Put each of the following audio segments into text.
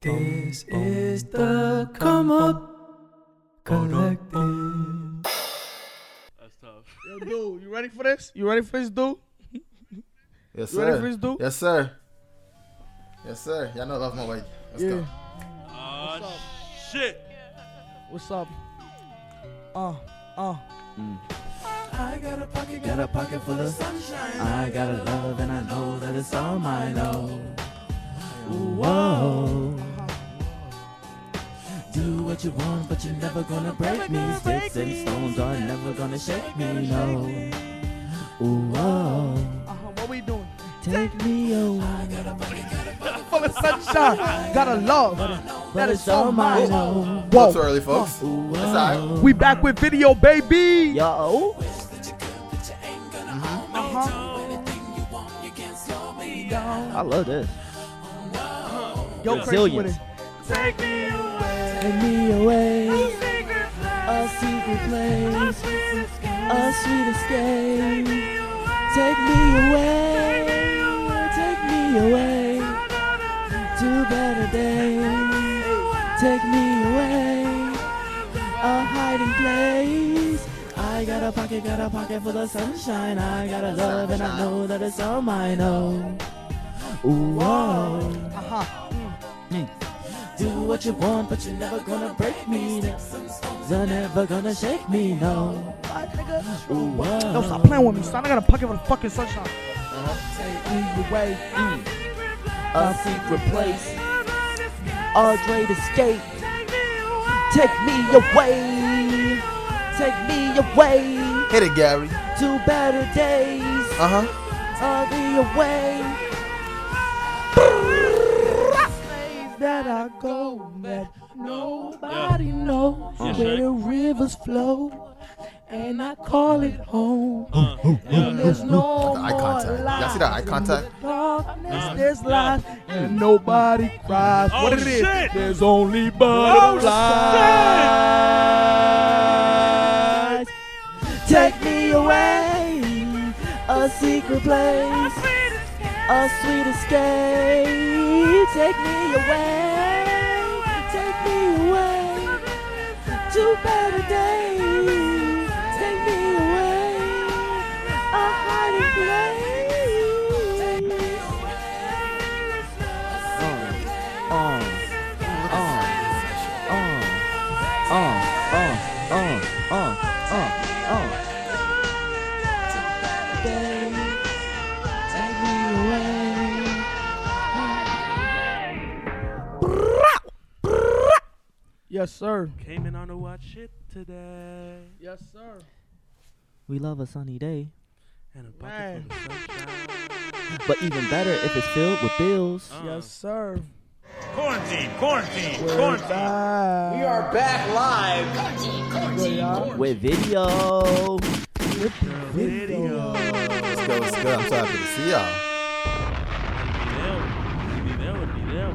This is the come up collective. That's tough. Yo, dude, you ready for this? You ready for this, dude? Yes, You ready for sir. this, dude? Yes, sir. Yes, sir. Y'all know I love my way. Let's yeah. go. up? shit. What's up? Uh, uh. I got a pocket, got a pocket full of sunshine. I got a love and I know that it's all mine. Oh, Ooh, whoa. Do what you want, but you're never gonna break me. Sticks and stones are never gonna shake me. No. Whoa. Uh-huh. What we doing? Take me away. Full of sunshine. Gotta love. But That is it's all so mine. mine. Oh, Not too Whoa. early, folks. Ooh, It's alright. whoa. We back with video, baby. Yo. Uh-huh. I love this. Yo, crazy with Resilience. it. Take me away. Take me away. A secret place. A sweet escape. Take me away. Take me away. To better days. Take me away. A hiding place. I got a pocket, got a pocket full of sunshine. I got a love and I know that it's all mine. Oh. Ooh, whoa. Uh-huh. Do what you want, but you're never gonna break me. They're never gonna shake me, no. Ooh, whoa. Yo, stop playing with me, son. I got a pocket full of fucking sunshine. Take me away. A secret place, a great escape. Take me away, take me away Hit it, Gary. to better days. Uh huh. I'll be away. That I go, that nobody knows Yeah, where Shay. the rivers flow, and I call it home. Uh, And there's no The eye contact. Y'all see that eye contact? darkness, Uh, there's light. And nobody cries. Oh, what it is? shit. There's only Oh, butterflies. Take me away, a secret place, a sweet escape. Take me away, take me away to better days. Yes, sir. Came in on the watch shit today. Yes, sir. We love a sunny day, And a Man. bucket full of sunshine. but even better if it's filled with bills. Uh, Yes, sir. Quarantine, quarantine, We're quarantine. back. We are back live. Good, y'all. With video. With video. Let's go. Let's go. I'm so happy to see y'all. Be there. Be there with me there.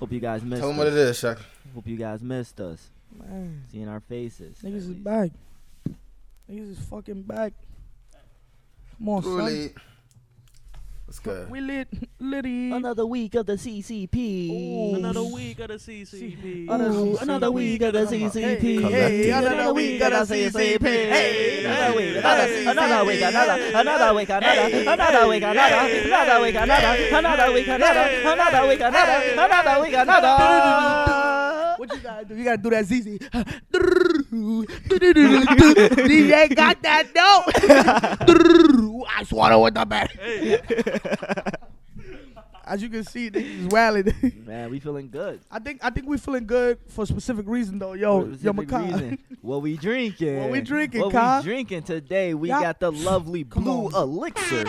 Hope you guys missed Tell them what it is, Shaq. Hope you guys missed us. Man. Seeing our faces. Niggas is back. Niggas is fucking back. Come on, son. Let's go. We lit, litty. Another week of the CCP. Ooh. Another week of the CCP. Ooh. Another week of the CCP. Hey, another week of the CCP. Another week, another week, another, another week, another, another week, another, another week, another, another week, another, another week, another, another week, another. What you gotta do? You gotta do that ZZ. DJ got that note. I swallow with the bat. As you can see, niggas is wilding. Man, we feeling good. I think I think we feeling good for a specific reason though. Yo, yo, Makai. What we drinking? What we drinking, What we drinking today? We Y'all- got the lovely Come blue on. elixir.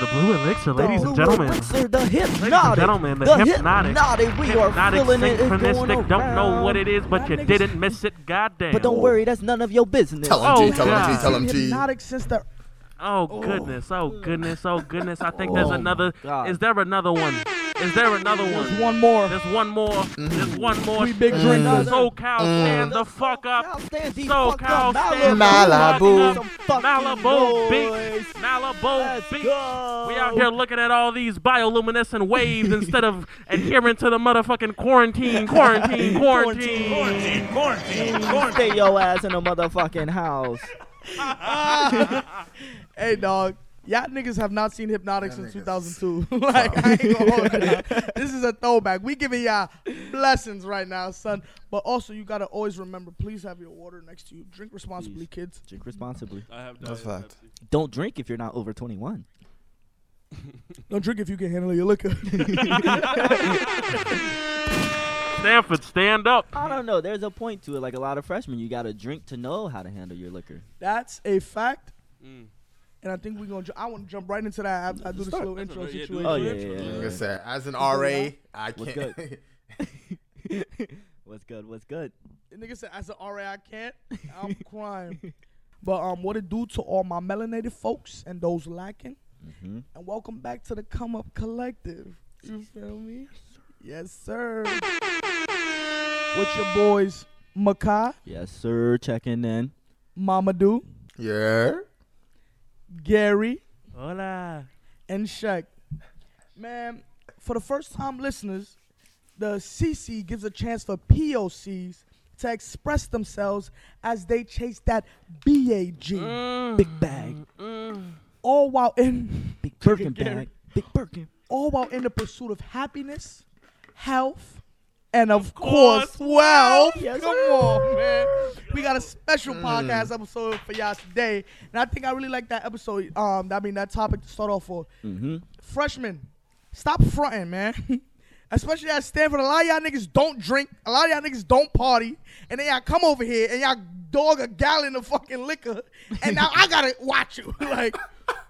The blue elixir, ladies and gentlemen. elixir, the hypnotic. gentlemen, the the hypnotic. hypnotic. We Hypnotic, are feeling it. Synchronistic, don't know what it is, but Y'all you niggas- didn't miss it, goddamn. But don't worry, that's none of your business. Tell him Oh, G. Tell him G. Tell him Been G. hypnotic since the Oh goodness, oh goodness, oh goodness. I think there's Oh, another. God. Is there another one? Is there another one? There's one? one more. There's one more. Mm-hmm. There's one more. We big drinkers. Mm-hmm. SoCal, mm-hmm. stand the fuck up. Y'all stand the SoCal, fuck up. stand Malibu. the Some fuck fucking up. Malibu noise. Beach. Malibu Let's Beach. We out here looking at all these bioluminescent waves instead of adhering to the motherfucking quarantine, quarantine, quarantine. Quarantine, quarantine, quarantine. Stay your ass in a motherfucking house. Hey, dog. Y'all niggas have not seen Hypnotic Y'all since niggas. 2002. like, I ain't gonna hold you. This is a throwback. We giving y'all blessings right now, son. But also, you gotta always remember, please have your water next to you. Drink responsibly, Please. kids. Drink responsibly. I have That's fact. Don't drink if you're not over 21. Don't drink if you can handle your liquor. Stanford, stand up. I don't know. There's a point to it. Like a lot of freshmen, you got to drink to know how to handle your liquor. That's a fact. Mm. And I think we're gonna. Ju- I want to jump right into that. I, I do this Start. little intro a very- yeah, do situation. Oh, yeah, intro. yeah, yeah. Like I said, as an RA, I can't. What's good? What's good? The nigga said, as an RA, I can't. I'm crying. But um, what it do to all my melanated folks and those lacking? hmm And welcome back to the Come Up Collective. You feel me? Yes, sir. With your boys, Makai, Yes, sir. Checking in. Mama Do. yeah. Gary, Hola. and Shaq. Man, for the first time listeners, the CC gives a chance for POCs to express themselves as they chase that BAG, Mm. Big bag. all while in Big Birkin bag. Big Birkin. all while in the pursuit of happiness, health, and of, course, course, wealth. Yes, Come sir. on, man. We got a special podcast episode for y'all today, and I think I really like that episode. Um, I mean that topic to start off for Mm-hmm. freshmen. Stop fronting, man. Especially at Stanford, a lot of y'all niggas don't drink. A lot of y'all niggas don't party, and then y'all come over here and y'all dog a gallon of fucking liquor, and now I gotta watch you. like,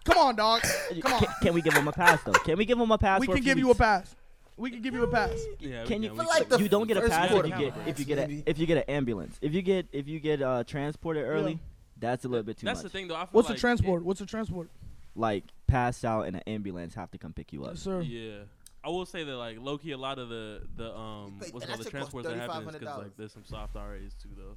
come on, dog. Come on. Can, can we give him a pass though? Can we give him a pass? We can give few you a pass. We can give you a pass. Yeah, Can you? can, we like the you don't get a pass if you get if you get a maybe. if you get an ambulance. If you get if you get uh transported early, Yeah. that's a little bit too That's much. the thing, though. I feel What's like the transport? What's the transport? Like pass out and an ambulance have to come pick you up. Yes, sir. Yeah. I will say that, like, low key, a lot of the the um, what's and called the that shit cost transports that happen is because like there's some soft RAs too, though.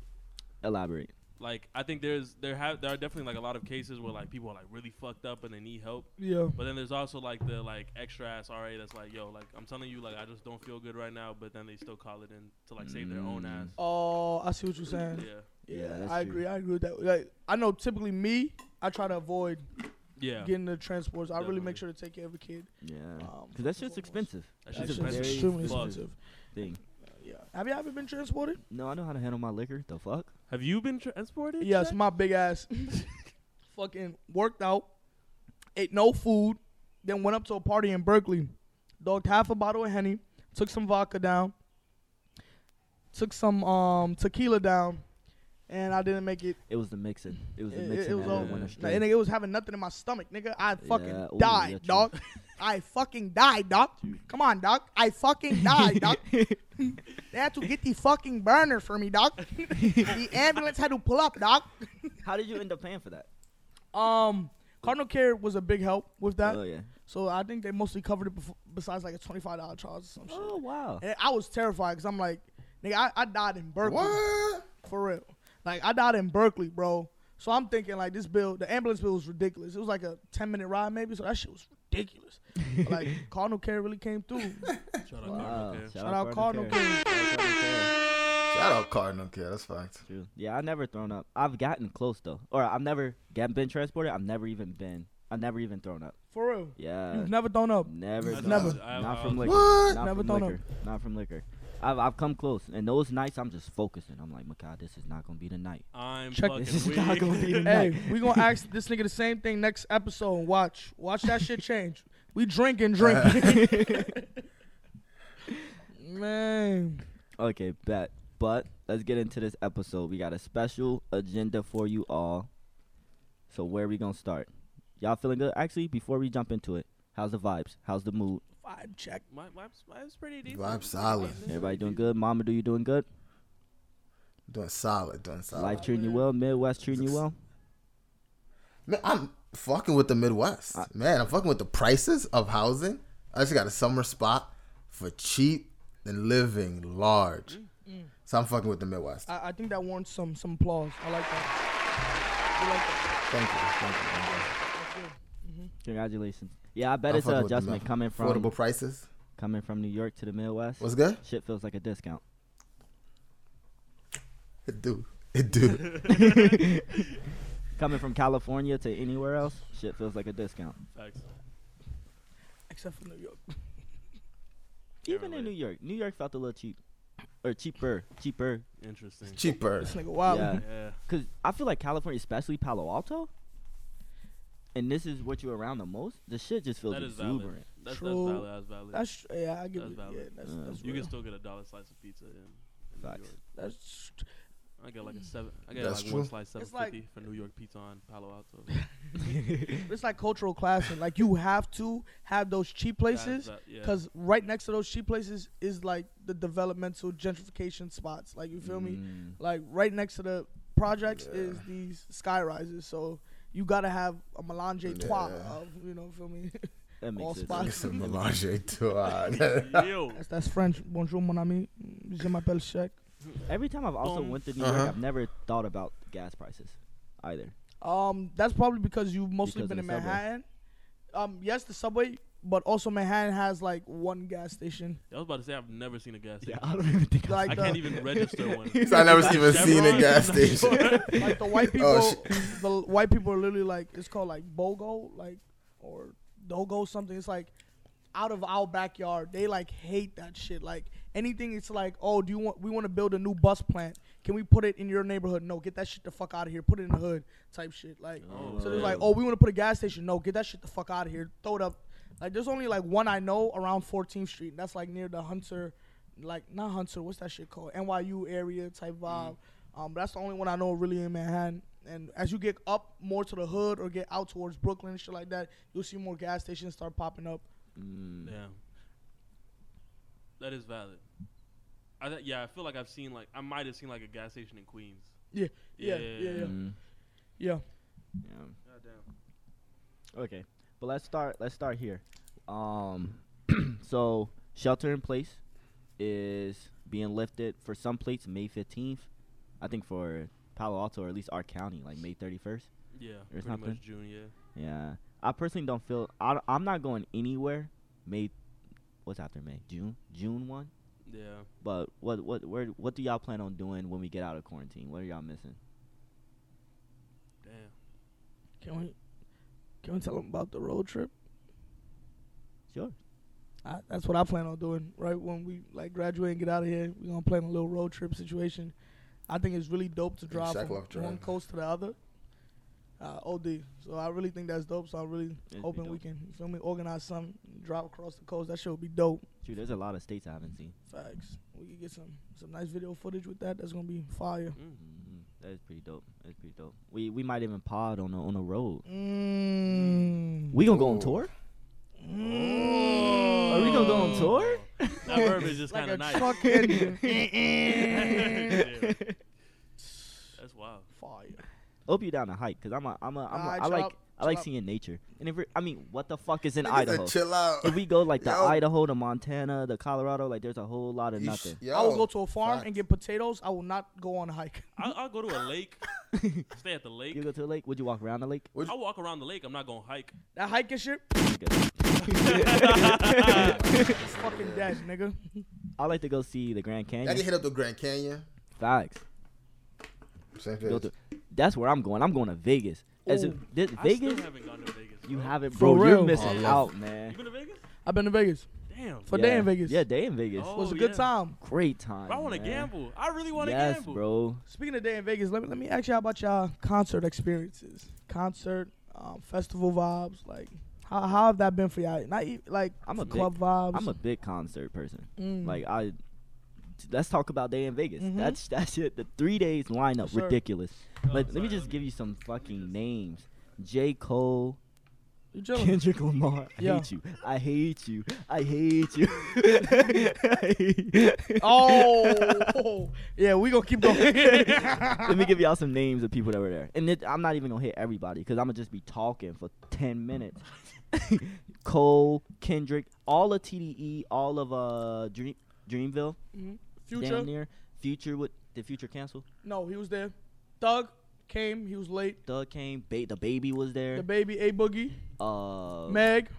Elaborate. Like, I think there's there have there are definitely like a lot of cases where like people are like really fucked up and they need help. Yeah. But then there's also like the like extra ass RA that's like, yo, like I'm telling you, like I just don't feel good right now. But then they still call it in to like save their own Mm. ass. Oh, I see what you're saying. Yeah, Yeah, that's I true. agree. I agree with that. Like, I know typically me, I try to avoid yeah. getting the transports. I really make sure to take care of a kid. Yeah, Um, because that shit's foremost. expensive. That That shit's It's shit's very extremely expensive. Thing. Yeah. Have you ever been transported? No, I know how to handle my liquor. The fuck? Have you been transported? Yes, Shaq? my big ass. fucking worked out, ate no food, then went up to a party in Berkeley, dogged half a bottle of henny, took some vodka down, took some um tequila down, and I didn't make it. It was the mixing. It was the mixing it was that all. went Yeah. astray. Nah, nigga, it was having nothing in my stomach, nigga. I fucking Yeah, ooh, died, yeah, dog. I fucking died, dog. Come on, dog. I fucking died, dog. they had to get the fucking burner for me, dog. the ambulance had to pull up, dog. How did you end up paying for that? Um, Cardinal Care was a big help with that. oh yeah. So I think they mostly covered it befo- besides like a twenty five dollar charge or some shit. Oh wow. And I was terrified because I'm like, nigga, I, I died in Berkeley What? for real. Like I died in Berkeley, bro. So I'm thinking like this bill, the ambulance bill was ridiculous. It was like a ten minute ride maybe, so that shit was ridiculous. But, like Cardinal Care really came through. Shout out Wow. Cardinal Care. Shout out Cardinal Care. Shout out Cardinal Care. Shout out Cardinal Care. That's fact. True. Yeah, I've never thrown up. I've gotten close though, or I've never get, been transported. I've never even been. I've never even thrown up. For real. Yeah. You've never thrown up. Never. I've done never- I- Not I from liquor. What? Not Never from done liquor. Not from liquor. I've I've come close, and those nights I'm just focusing. I'm like, Makai, this is not gonna be the night. I'm Check- fucking This is weak. not gonna be the Hey, night. we gonna ask this nigga the same thing next episode. And Watch, watch that shit change. We drink and drink. Man, Okay, bet. But let's get into this episode. We got a special agenda for you all. So where we gonna start? Y'all feeling good? Actually, before we jump into it, how's the vibes? How's the mood? Vibe check. My vibes, vibes pretty decent. Vibe solid. Everybody doing good? Mama, do you doing good? Doing solid. Doing solid. Life treating you well? Midwest treating you well? Man, I'm fucking with the Midwest. Uh, Man, I'm fucking with the prices of housing. I just got a summer spot. for cheap and living large. Mm. So I'm fucking with the Midwest. I, I think that warrants some some applause. I like that. I like that. Thank you. Thank you. Thank you. That's good. Congratulations. Yeah, I bet I'm it's an fucking with the adjustment coming from affordable prices. coming from New York to the Midwest. What's good? Shit feels like a discount. It do. It do. Coming from California to anywhere else, shit feels like a discount. Facts. Except for New York. Even in. New York, New York felt a little cheap, or cheaper, cheaper. Interesting. Cheaper. This nigga wild. Yeah. Yeah. Cause I feel like California, especially Palo Alto, and this is what you're around the most. The shit just feels That is exuberant. That's, that's True. valid. That's valid. That's yeah. I give That's it. valid. Yeah, that's, Uh, that's you real. can still get a dollar slice of pizza in, in New York. That's I get like a seven. I get That's like one slice seven It's like- fifty for New York pizza on Palo Alto. it's like cultural classing. Like you have to have those cheap places That's that- yeah. because right next to those cheap places is like the developmental gentrification spots. Like you feel me? Mm. Like right next to the projects Yeah. is these sky rises. So you gotta have a melange trois Yeah. of you know feel me? That makes All sense. spots. Get some melange too. Yo, that's that's French. Bonjour mon ami. Je m'appelle Shek. Every time I've also Um, went to New Uh-huh. York, I've never thought about gas prices either. Um, that's probably because you've mostly Because been in the subway. Manhattan. Um, yes, the subway, but also Manhattan has like one gas station. I was about to say I've never seen a gas station. I don't even think Like I the, can't even register one. so I never even seen a gas station. sure. like the white oh, people. Oh, the white people are literally like it's called like BOGO, like or DOGO something. It's like out of our backyard. They like hate that shit. Like anything, it's like, oh, do you want? We want to build a new bus plant. Can we put it in your neighborhood? No, get that shit the fuck out of here. Put it in the hood, type shit. Like, Oh, so they're yeah. like, oh, we want to put a gas station. No, get that shit the fuck out of here. Throw it up. Like, there's only like one I know around 14th Street. That's like near the Hunter, like not Hunter. What's that shit called? NYU area type vibe. Um, that's the only one I know really in Manhattan. And as you get up more to the hood or get out towards Brooklyn and shit like that, you'll see more gas stations start popping up. Mm. Yeah. That is valid. I th- yeah, I feel like I've seen like I might have seen like a gas station in Queens. Yeah, Yeah, yeah, yeah, yeah, yeah. Mm. Yeah. Yeah. God damn. Okay, but let's start. Let's start here. Um, so shelter in place is being lifted for some places May fifteenth. I think for Palo Alto or at least our county, like May thirty first. Yeah, There's pretty something? much June. Yeah. Yeah, I personally don't feel. I, I'm not going anywhere. May, what's after May? June. June one. Yeah. But what what where what do y'all plan on doing when we get out of quarantine? What are y'all missing? Damn. Can we can we tell them about the road trip? Sure. I, that's what I plan on doing. Right when we like graduate and get out of here, we're gonna plan a little road trip situation. I think it's really dope to drive from one coast to the other. Uh, OD. So I really think that's dope. So I'm really It'd hoping we can you feel me organize something, drive across the coast. That shit would be dope. Dude, there's a lot of states I haven't seen. Facts. We could get some some nice video footage with that. That's gonna be fire. Mm. That is pretty dope. That's pretty dope. We we might even pod on the on a road. Mm. We gonna go on tour? Mm. Are we gonna go on tour? That verb is just like kind a of nice. truck engine. Yeah. That's wild. Fire. Hope you down to hike, cause I'm a I'm a, I'm a Alright, I chill like out, I like out. seeing nature. And if we're, I mean, what the fuck is in Niggas Idaho? Chill out. If we go like the Yo. Idaho, the Montana, the Colorado, like there's a whole lot of You nothing. Yo, I will go to a farm facts. and get potatoes. I will not go on a hike. I'll, I'll go to a lake. stay at the lake. You go to the lake? Would you walk around the lake? Would you- I'll walk around the lake. I'm not gonna hike. That hiking shit, Okay. is fucking dead, nigga. I like to go see the Grand I Canyon. can hit up the Grand Canyon. Facts. Same Go page. to, that's where I'm going. I'm going to Vegas. As if, this, I Vegas, still haven't gone to Vegas. you bro. haven't, For bro. You're real? missing Oh, out, You man. been to Vegas? I've been to Vegas Damn. for a yeah. day in Vegas. Yeah, day in Vegas. Oh, it was a good yeah. time. Great time. Bro, I want to man. gamble. I really want to Yes, gamble. bro. Speaking of day in Vegas, let me let me ask y'all about y'all concert experiences, concert, um, festival vibes. Like, how how have that been for y'all? Not e- like I'm a big- club vibes. I'm a big concert person. Mm. Like I, let's talk about day in Vegas. Mhm. That's that shit. The three days lineup Sure. ridiculous. Oh, Let, let me just give you some fucking names. J Cole. Kendrick Lamar. I Yeah. hate you. I hate you. I hate you. I hate- oh, yeah, we gonna keep going. Let me give y'all some names of people that were there, and it, I'm not even gonna hit everybody because I'm gonna just be talking for ten minutes. Cole, Kendrick, all of TDE, all of uh Dream Dreamville, Mhm. damn Future. near. Future would did Future cancel? No, he was there. Thug came. He was late. Doug came. Ba- the baby was there. The baby, A Boogie, uh, Meg,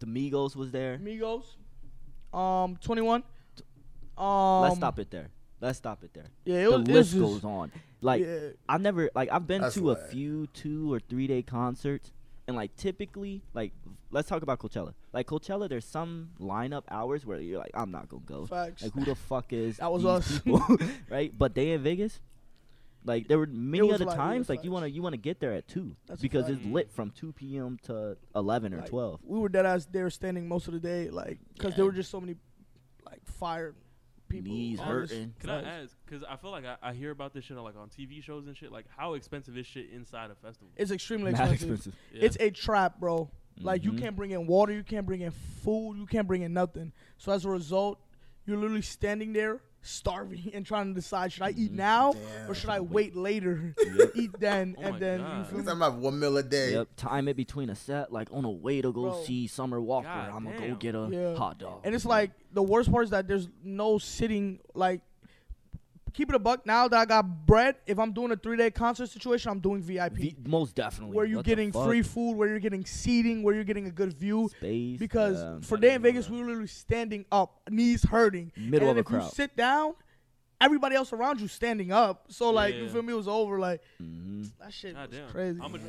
the Migos was there. Migos, um, 21. Um, Let's stop it there. Let's stop it there. Yeah, it the was, it list was goes on. Like yeah, I've never like I've been That's to a few two or three day concerts and like typically like let's talk about Coachella. Like Coachella, there's some lineup hours where you're like I'm not gonna go. facts. Like who the fuck is That was these us. right? But they in Vegas, like there were many other like- times like you wanna you wanna get there at two That's because it's lit from two p.m. to eleven or Like, twelve. We were dead ass there standing most of the day, like, because Yeah. there were just so many, like, fire people. Knees hurting. Can I ask? Because I feel like I, I hear about this shit like on TV shows and shit. Like, how expensive is shit inside a festival? It's extremely expensive. expensive. Yeah. It's a trap, bro. Like you Mhm. can't bring in water, you can't bring in food, you can't bring in nothing. So as a result, you're literally standing there starving and trying to decide should I eat Mhm. now Damn. or should I wait later, Yep. eat then, Oh and then God. you feel Because me? I'm have one meal a day. Yep, time it between a set, like on a way to go Bro. see Summer Walker. God I'm gonna go get a Yeah. hot dog. And it's like the worst part is that there's no sitting. Like keep it a buck. Now that I got bread, if I'm doing a three day concert situation, I'm doing VIP. V- most definitely. where you're What getting free food, where you're getting seating, where you're getting a good view. space Because yeah. for I day in Vegas, that. we were literally standing up, knees hurting. middle and of a if you sit down, everybody else around you standing up. So like, you feel me? It was over. Like hmm that shit God was damn. crazy. How much?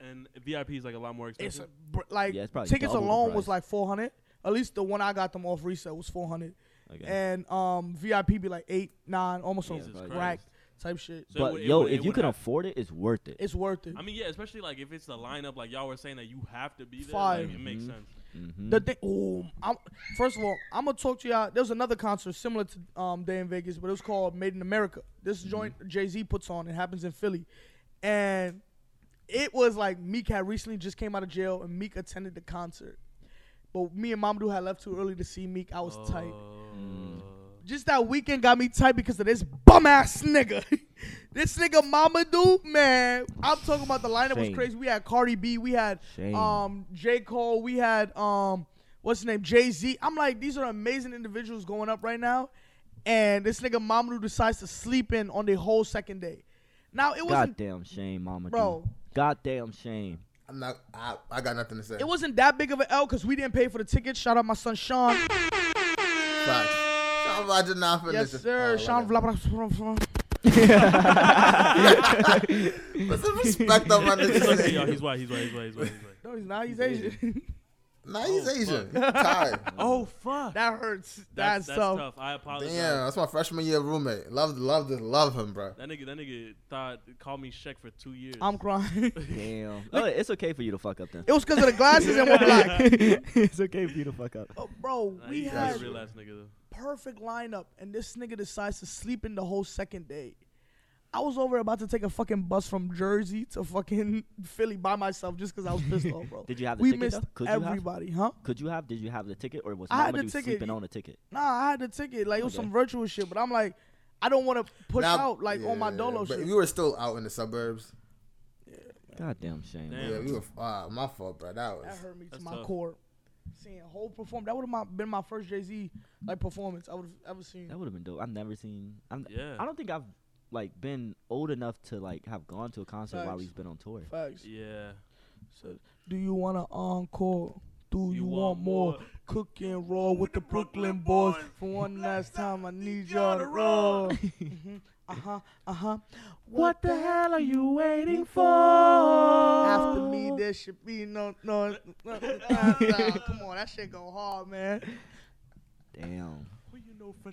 And VIP is like a lot more It's expensive. a, like Yeah, it's tickets alone was like four hundred. At least the one I got them off resale was four hundred, Okay. and um VIP be like eight, nine, almost Jesus a rack type shit. So but would- it yo, would- it if you can have- afford it, it's worth it. It's worth it. I mean, yeah, especially like if it's the lineup, like y'all were saying that you have to be there. Fire. Like, it makes Mhm. sense. hmm The thing, oh, I'm, first of all, I'm gonna talk to y'all. There was another concert similar to um Day in Vegas, but it was called Made in America. This joint Jay Z puts on. It happens in Philly, and it was like Meek had recently just came out of jail, and Meek attended the concert. But me and Mamadou had left too early to see Meek. I was tight. Mm. Just that weekend got me tight because of this bum ass nigga. this nigga Mamadou, man. I'm talking about the lineup was crazy. We had Cardi B, we had Shame. um J. Cole, we had um what's his name? Jay Z. I'm like, these are amazing individuals going up right now. And this nigga Mamadou decides to sleep in on the whole second day. Now it wasn't Goddamn shame, mama. bro, Goddamn shame. I'm not. I, I got nothing to say. it wasn't that big of an L because we didn't pay for the tickets. Shout out my son Sean. Facts. Sean Roger not for yes, this. sir. Oh, Sean whatever. Vlad. Put some respect on my it's nigga. He's white. He's white. He's white. He's white. He's white. No, he's not. He's Asian. Nah, oh, he's Oh, Asian. fuck. Tired. Oh fuck. that hurts. That's, That's, that's tough. tough. I apologize. Damn, that's my freshman year roommate. Love, love, this, love him, bro. That nigga, that nigga thought called me Shaq for two years. I'm crying. Damn. oh, it's okay for you to fuck up then. it was because of the glasses and we're black. it's okay for you to fuck up. Oh, bro, Nah, we he's had a real ass nigga though. perfect lineup, and this nigga decides to sleep in the whole second day. I was over about to take a fucking bus from Jersey to fucking Philly by myself just because I was pissed off, bro. Did you have the we ticket? missed though? Could you have? everybody, huh? Could you have? Did you have the ticket, or was I had the Mamadou ticket. sleeping on the ticket? Nah, I had the ticket. Like it was Okay. some virtual shit, but I'm like, I don't want to push Now- out like on my dolo But shit. we were still out in the suburbs. Goddamn shame. Damn. Yeah, we were. Uh, my fault, bro. That was that was. hurt me to my tough. core. Seeing a whole perform that would have been my first Jay Z like performance I would have ever seen. That would have been dope. I've never seen. I'm, Yeah. I don't think I've like been old enough to like have gone to a concert while he's been on tour. Facts. Yeah. So, do you want an encore? Do you, want more? Cook and roll with the Brooklyn boys. For one last time, I need y'all to roll. uh huh. Uh huh. What the hell are you waiting for? After me, there should be no no. no, no, no, no. Come on, that shit go hard, man. Damn.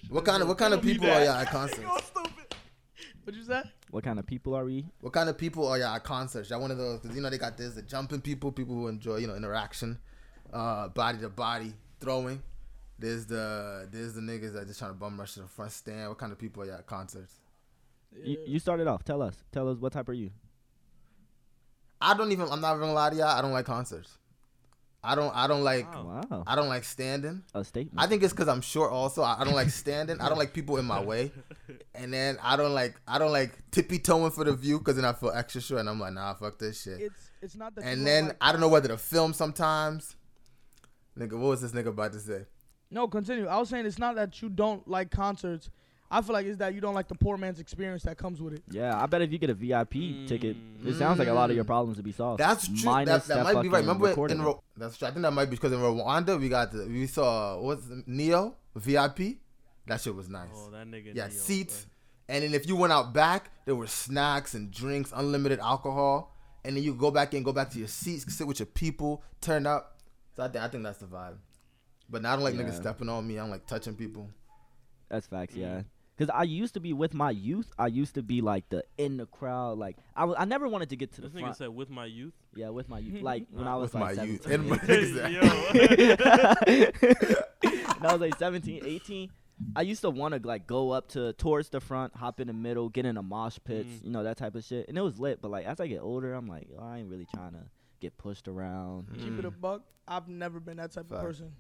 What kind of what kind of people are y'all at concerts? What you say? What kind of people are we? What kind of people are y'all at concerts? Y'all one of those because you know they got this the jumping people, people who enjoy you know interaction, uh, body to body throwing. There's the there's the niggas that just trying to bum rush to the front stand. What kind of people are y'all at concerts? You, you started off. Tell us. Tell us what type are you? I don't even. I'm not even gonna lie to y'all. I don't like concerts. I don't. I don't like. Wow. Wow. I don't like standing. A statement. I think it's because I'm short. Also, I, I don't like standing. I don't like people in my way. and then I don't like I don't like tippy toeing for the view because then I feel extra short, and I'm like, nah, fuck this shit. It's it's not that. and then like I don't know whether to film sometimes. Nigga, what was this nigga about to say? No, continue. I was saying it's not that you don't like concerts. I feel like it's that you don't like the poor man's experience that comes with it. Yeah, I bet if you get a VIP ticket, it sounds like a lot of your problems would be solved. That's true. Minus that, that might be right. Remember in. Ro- that's true. I think that might be because in Rwanda we got the we saw what's the, Neo VIP. That shit was nice. Oh, that nigga. yeah, Neo, seats. bro. And then if you went out back, there were snacks and drinks, unlimited alcohol. And then you go back in, go back to your seats, sit with your people, turn up. So I think I think that's the vibe. But now I don't like niggas stepping on me. I don't like touching people. That's facts, Mm. Yeah. Because I used to be with my youth. I used to be like the in the crowd. Like I, I never wanted to get to the front. This nigga front. said with my youth. yeah, with my youth. Like when I was like 17. In my- when I was like 17, 18, I used to want to like go up to towards the front, hop in the middle, get in a mosh pits, Mm. you know that type of shit, and it was lit. But like as I get older, I'm like, oh, I ain't really trying to get pushed around. Keep it a buck. I've never been that type Fact. of person.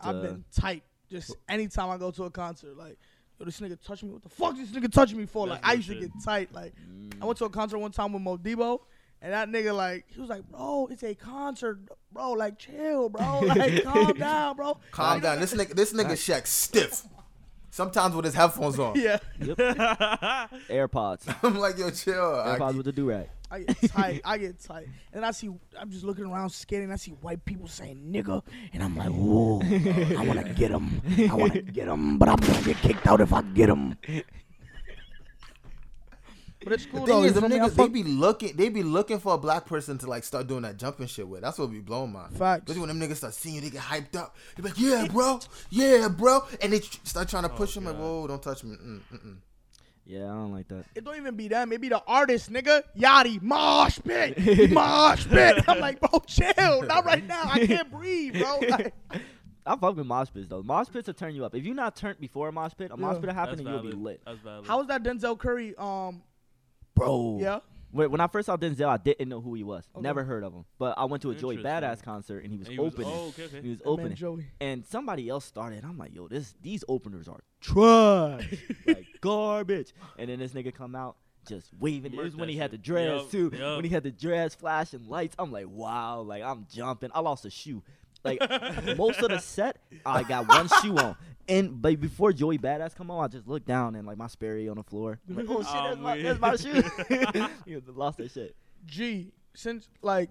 I've been tight. Just anytime I go to a concert, like, yo, this nigga touch me. What the fuck this nigga touching me for? Like, That's I real used to get tight. Like, Mm. I went to a concert one time with Modibo, and that nigga like, he was like, bro, it's a concert, bro. Like, chill, bro. Like, calm down, bro. Calm down. This nigga, this nigga Shaq stiff. Sometimes with his headphones on. Yeah, AirPods, I'm like, yo, chill. AirPods I, with the do rag. I get tight. I get tight. And I see, I'm just looking around skating. And I see white people saying nigga, and I'm like, whoa, I want to get them. I want to get them, but I'm gonna get kicked out if I get them. But it's the cool thing though. is, you them feel me? I niggas, they be looking, they be looking for a black person to like start doing that jumping shit with. That's what be blowing my. Facts. Especially when them niggas start seeing you, they get hyped up. They be like, yeah, bro, yeah, bro, and they start trying to push him like, whoa, don't touch me. Mm, mm, mm. Yeah, I don't like that. It don't even be them. It be the artist, nigga. Yachty, mosh pit, mosh pit. I'm like, bro, chill. Not right now. I can't breathe, bro. Like, I fuck with mosh pits though. Mosh pits will turn you up. If you're not turned before a mosh pit, a mosh Yeah. pit That's happening, you'll be lit. That's how was that Denzel Curry? Um, Bro. yeah. When, when I first saw Denzel, I didn't know who he was. Okay. Never heard of him. But I went to a Joey Interesting. Badass concert and he was And he was- opening. oh, okay, okay. He was That man opening. Joey. and somebody else started. I'm like, yo, this these openers are trash, like garbage. And then this nigga come out just waving. It was when that he had the shit. dreads too. yup. When he had the dreads flashing lights, I'm like, wow, like I'm jumping. I lost a shoe. Like most of the set, I got one shoe on. And but before Joey Badass come on, I just looked down and like my Sperry on the floor. I'm like, oh shit, Oh, that's, my, man. that's my shoe. he lost that shit. G, since like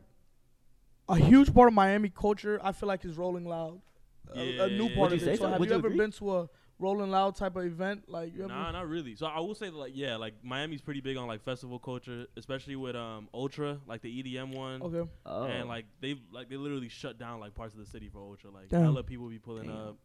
a huge part of Miami culture, I feel like is Rolling Loud. A- a, new part Would of it. So so? have Would you you ever agree? been to a Rolling Loud type of event? Like you ever? Nah, not really. So I will say that, like, yeah, like Miami's pretty big on like festival culture, especially with um Ultra, like the EDM one. Okay. Oh, And like they've like they literally shut down like parts of the city for Ultra. Like Damn. hella people be pulling Damn. up,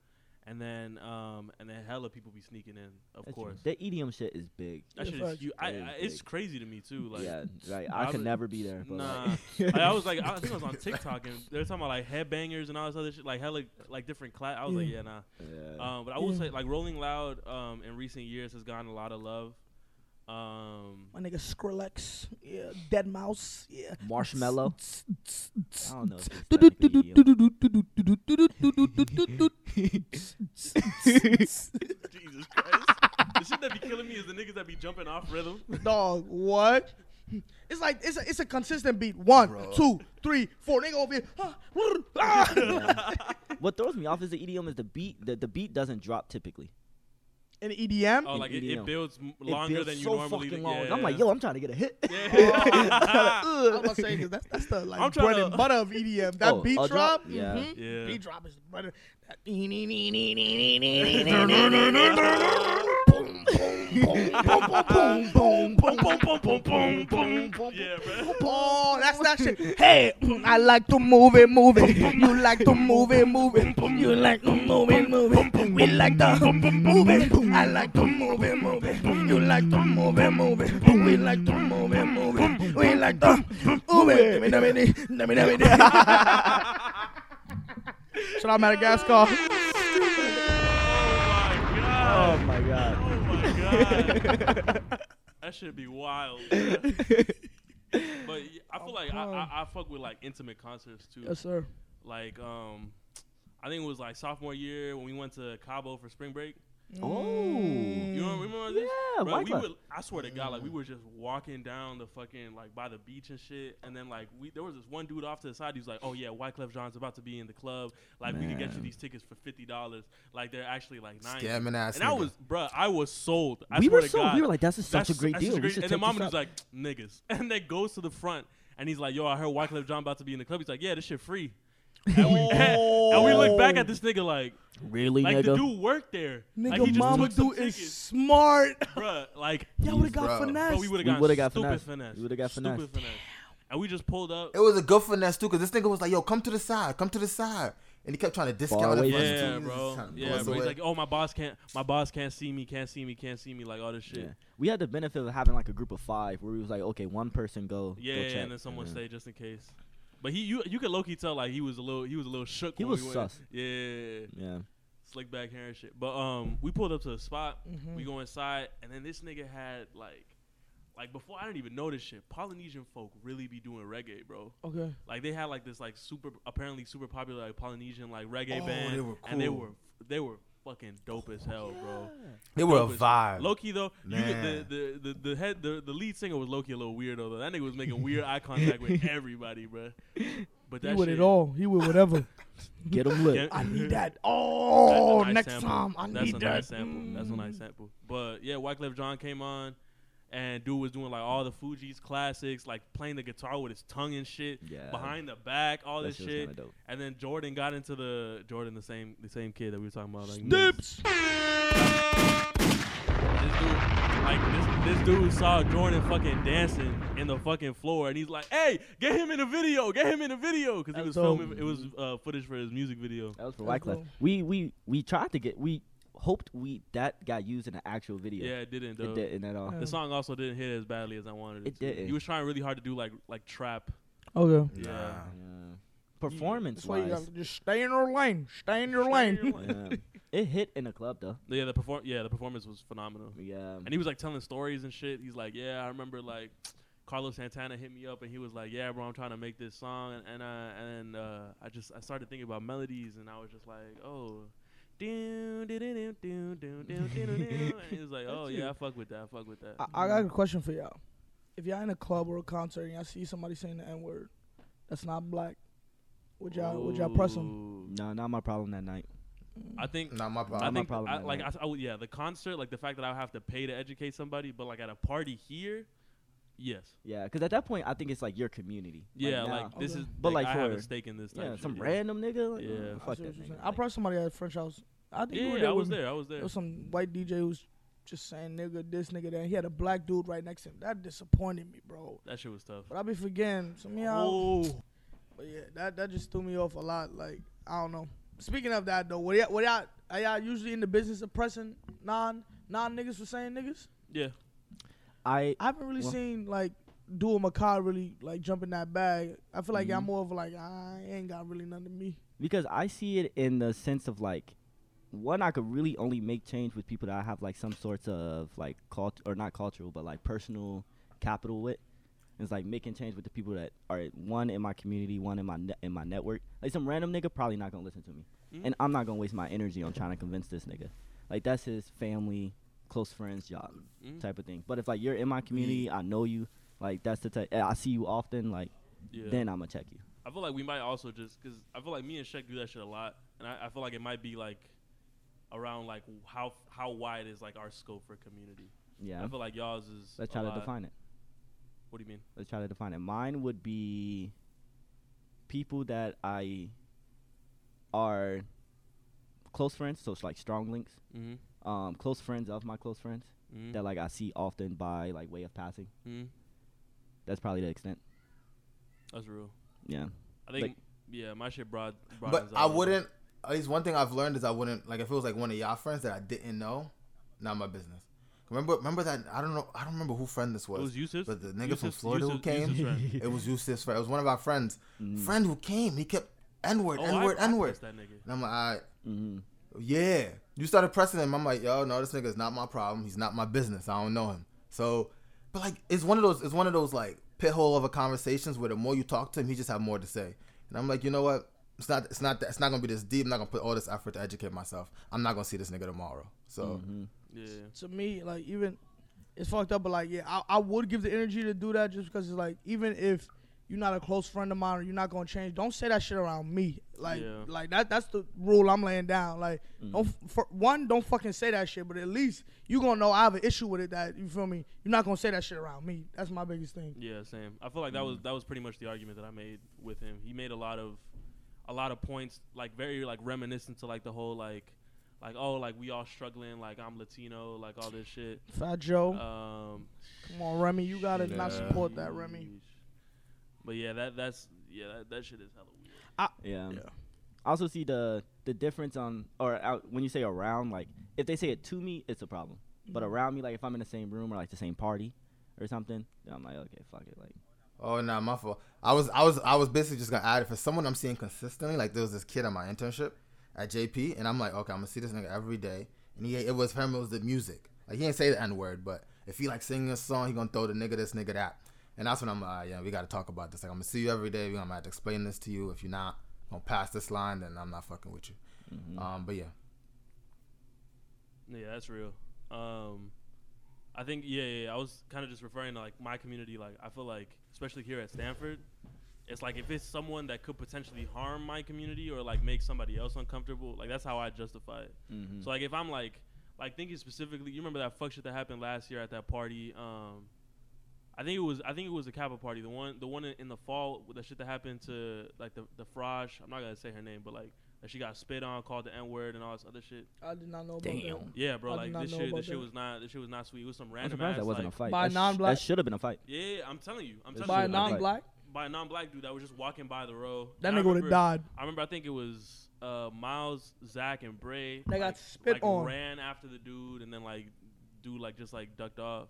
and then um and then hella people be sneaking in. Of that's course, the EDM shit is big. that Yeah, shit is facts. huge. I, I, it's crazy to me too. Like yeah, right. I I could was- never be there. But Nah, like, like, I was like, I think I was on TikTok and they were talking about like headbangers and all this other shit, like hella like different class. I was like, Yeah. yeah, nah. yeah. Um, but I will Yeah. say like Rolling Loud um in recent years has gotten a lot of love. Um, My nigga Skrillex, yeah, Deadmau5, yeah. Marshmello. I don't know. If it's technically EDM. Jesus Christ. the shit that be killing me is the niggas that be jumping off rhythm. Dog, what? It's like it's a, it's a consistent beat. One, two, three, four. Nigga over here. ah, ah. what throws me off is the EDM is the beat. The, the beat doesn't drop typically. In EDM, Oh, like it, it builds m- It longer builds than you so normally fucking long. Yeah. I'm like, yo, I'm trying to get a hit. Yeah. I was about to say 'cause that's that's the like I'm trying bread to- and butter of EDM. That Oh, beat a drop, drop? Yeah. mhm. Yeah. beat drop is butter. Boom, boom, boom, boom, boom, boom, boom, boom, boom, yeah, bro. Oh, that's that shit. Hey, I like to move it, move it. You like to move it, move it. You like to move it, move it. We like to move it. I like to move it, move it. You like to move it, move it. We like to move it, move it. We like to move it. Give me, give me, give me, give me. Shout out Madagascar. Oh Oh my god. Oh my god. that should be wild. bro. but yeah, I feel like I, I, I fuck with like intimate concerts too. Yes, sir. Like um, I think it was like sophomore year when we went to Cabo for spring break. Oh. You don't remember this? Yeah, Bro, we Club. would, I swear to God, like we were just walking down the fucking like by the beach and shit, and then like we there was this one dude off to the side. He was like, "Oh yeah, Wyclef Jean's about to be in the club. Like we can get you these tickets for fifty dollars. Like they're actually like nine. Scamming ass. And I nigga. was, bruh, I was sold. I we swear were to so God. we were like, that's a, such a great that's deal. a We should and then take mom this was like, niggas. And then goes to the front and he's like, yo, I heard Wyclef Jean about to be in the club. He's like, yeah, this shit free. And we, and we look back at this oh. nigga like, really, like nigga. the dude worked there. Nigga, like he just mama took some dude is smart. Bruh, like, Y'all would have got Bro. finesse. bro, we would have got, would've got stupid finesse. finesse. We would've got stupid finesse. finesse. And we just pulled up. It was a good finesse too, cause this nigga was like, "Yo, come to the side, come to the side," and he kept trying to discount away it. from for us, you. too. Yeah, just bro. trying to pull Yeah, us bro. He's away. like, oh, my boss can't, my boss can't see me, can't see me, can't see me, like all this shit. Yeah. We had the benefit of having like a group of five where we was like, okay, one person go. Yeah, go yeah, check. and then someone Yeah. stay just in case. But he, you, you could low key tell like he was a little, he was a little shook. He when was we went. sus. Yeah, Yeah. slick back hair and shit. But um, we pulled up to the spot. Mhm. We go inside, and then this nigga had like, like before I didn't even know this shit. Polynesian folk really be doing reggae, bro. Okay. Like they had like this like super, apparently super popular like Polynesian like reggae Oh, band, they were and they were they were fucking dope as hell, bro. They were a Dope as- vibe. Low key though, you could, Man. the, the the the head the, the lead singer was Loki a little weird though. That nigga was making weird eye contact with everybody, bro. But that He with shit, it all. He with whatever. Get them lit. I need that. That's a Oh, nice next sample. time I That's need a that. nice sample. That's a nice Mm. sample. But yeah, Wyclef Jean came on, and dude was doing like all the Fugees classics, like playing the guitar with his tongue and shit Yeah. behind the back, all That this shit was dope. And then Jordan got into the Jordan, the same the same kid that we were talking about, like Dips. This dude, like this, this dude saw Jordan fucking dancing in the fucking floor, and he's like, "Hey, get him in the video, get him in the video," because he was dope. filming. It was uh, footage for his music video. That was for That's Wyclef. dope. We we we tried to get we hoped we that got used in an actual video. Yeah, it didn't though. It didn't at all. Yeah. The song also didn't hit as badly as I wanted it. It to. didn't. He was trying really hard to do like like trap. Okay. Yeah. Nah. Yeah. Performance That's why you gotta just stay in your lane. Stay in your Stay in lane. your lane. yeah. it hit in the club though. Yeah, the perform. Yeah, the performance was phenomenal. Yeah. And he was like telling stories and shit. He's like, yeah, I remember like Carlos Santana hit me up and he was like, yeah, bro, I'm trying to make this song, and and, uh, and uh, I just I started thinking about melodies, and I was just like, oh. He was like, oh yeah, I fuck with that. I fuck with that. I, I got a question for y'all. If y'all in a club or a concert and y'all see somebody saying the N word, that's not black. Would y'all would y'all press them? No, not my problem that night. Mm. I think not my problem. I think my problem I, like I, I, yeah, the concert, like the fact that I would have to pay to educate somebody, but like at a party here, yes, Yeah, because at that point, I think it's like your community. yeah, now- like this Okay. is, But, like, like, I have a stake in this. Type yeah, shit, some yeah. random nigga. Like, Yeah. oh, I I fuck that nigga. saying. I pressed somebody at French house. I think you Yeah, were yeah, there I was there. I was there. There was some white DJ who was just saying nigga this nigga that. He had a black dude right next to him. That disappointed me, bro. That shit was tough. But I be forgetting some of y'all. Oh, But yeah, that that just threw me off a lot. Like I don't know. Speaking of that though, what y'all, what y'all are y'all usually in the business of pressing non non niggas for saying niggas? yeah. I I haven't really Well- seen like Dual Makai really like jumping that bag. I feel like y'all Mhm. more of like I ain't got really nothing to me. because I see it in the sense of like one I could really only make change with people that I have like some sorts of like cult or not cultural but like personal capital with. It's like making change with the people that are one in my community, one in my ne- in my network. Like some random nigga probably not gonna listen to me, Mhm. and I'm not gonna waste my energy on trying to convince this nigga. Like that's his family, close friends job Mhm. type of thing. But if like you're in my community, I know you. Like that's the type. I see you often. Like yeah. then I'm gonna check you. I feel like we might also just because I feel like me and Shek do that shit a lot, and I, I feel like it might be like around like how how wide is like our scope for community. Yeah. I feel like y'all's is. Let's try to define it. What do you mean? let's try to define it. Mine would be people that I are close friends, so it's like strong links. Mm-hmm. Um, close friends of my close friends Mm-hmm. that like I see often by like way of passing. mm-hmm. That's probably the extent. That's real. Yeah. I think Like- yeah, my shit broad. But I wouldn't. At least one thing I've learned is I wouldn't like if it was like one of y'all friends that I didn't know, not my business. Remember, remember that I don't know. I don't remember who friend this was. It was Yusuf. but the nigga from Yusuf- Florida who came, it was Yusuf's friend. It was one of our friends. Mm. Friend who came, he kept N word, Oh, N I- word, I N word. pressed That nigga. And I'm like, all right, hmm yeah. You started pressing him. I'm like, yo, no, this nigga is not my problem. He's not my business. I don't know him. So, but like, it's one of those. It's one of those like pit hole of a conversations where the more you talk to him, he just have more to say. And I'm like, you know what? it's not it's not that, it's not gonna be this deep. I'm not gonna put all this effort to educate myself. I'm not gonna see this nigga tomorrow. So Mhm. Yeah. to me, like even it's fucked up, but like yeah, I, I would give the energy to do that just because it's like even if you're not a close friend of mine or you're not gonna change, don't say that shit around me. Like Yeah. like that that's the rule I'm laying down. Like Mm-hmm. don't for one don't fucking say that shit, but at least you gonna know I have an issue with it. That you feel me? You're not gonna say that shit around me. That's my biggest thing. Yeah, same. I feel like that was that was pretty much the argument that I made with him. He made a lot of a lot of points like very like reminiscent to like the whole like like oh like we all struggling like I'm Latino like all this shit. Fat Joe, Um come on Remy, you gotta not support that Remy. Sheesh. But yeah, that that's yeah, that, that shit is hella weird. Yeah. Yeah. I also see the the difference on or out, when you say around, like if they say it to me, it's a problem. But Mm-hmm. around me, like if I'm in the same room or like the same party or something, then I'm like, okay, fuck it, like. Oh no, my fault. I was I was I was basically just gonna add it for someone I'm seeing consistently. Like there was this kid at my internship at JP, and I'm like, okay, I'm gonna see this nigga every day. And he it was for him it was the music. Like he didn't say the n word, but if he like singing a song, he gonna throw the nigga this nigga that. And that's when I'm like, yeah, we gotta talk about this. Like I'm gonna see you every day. We gonna have to explain this to you. If you're not gonna pass this line, then I'm not fucking with you. mhm. Um, but yeah, Yeah, that's real. Um, I think yeah, yeah, yeah, I was kind of just referring to like my community. Like I feel like, especially here at Stanford, it's like if it's someone that could potentially harm my community or like make somebody else uncomfortable, like that's how I justify it. Mhm. So like if I'm like like thinking specifically, you remember that fuck shit that happened last year at that party? Um, I think it was I think it was a Kappa party. The one the one in, in the fall with the shit that happened to like the the Fraj. I'm not gonna say her name, but like that she got spit on, called the N word, and all this other shit. I did not know about Damn. that. Yeah, bro. I like this shit, about this shit was not, this shit was not sweet. It was some I'm random surprised ass that wasn't like, a fight. By non-black- That should have been a fight. Yeah, yeah, I'm telling you, I'm telling By you, shit I non-black, by a non-black dude that was just walking by the row. that And nigga would have remember- died. I remember, I think it was uh, Miles, Zach, and Bray. They got spit like on. Ran after the dude, and then like, dude like just like ducked off.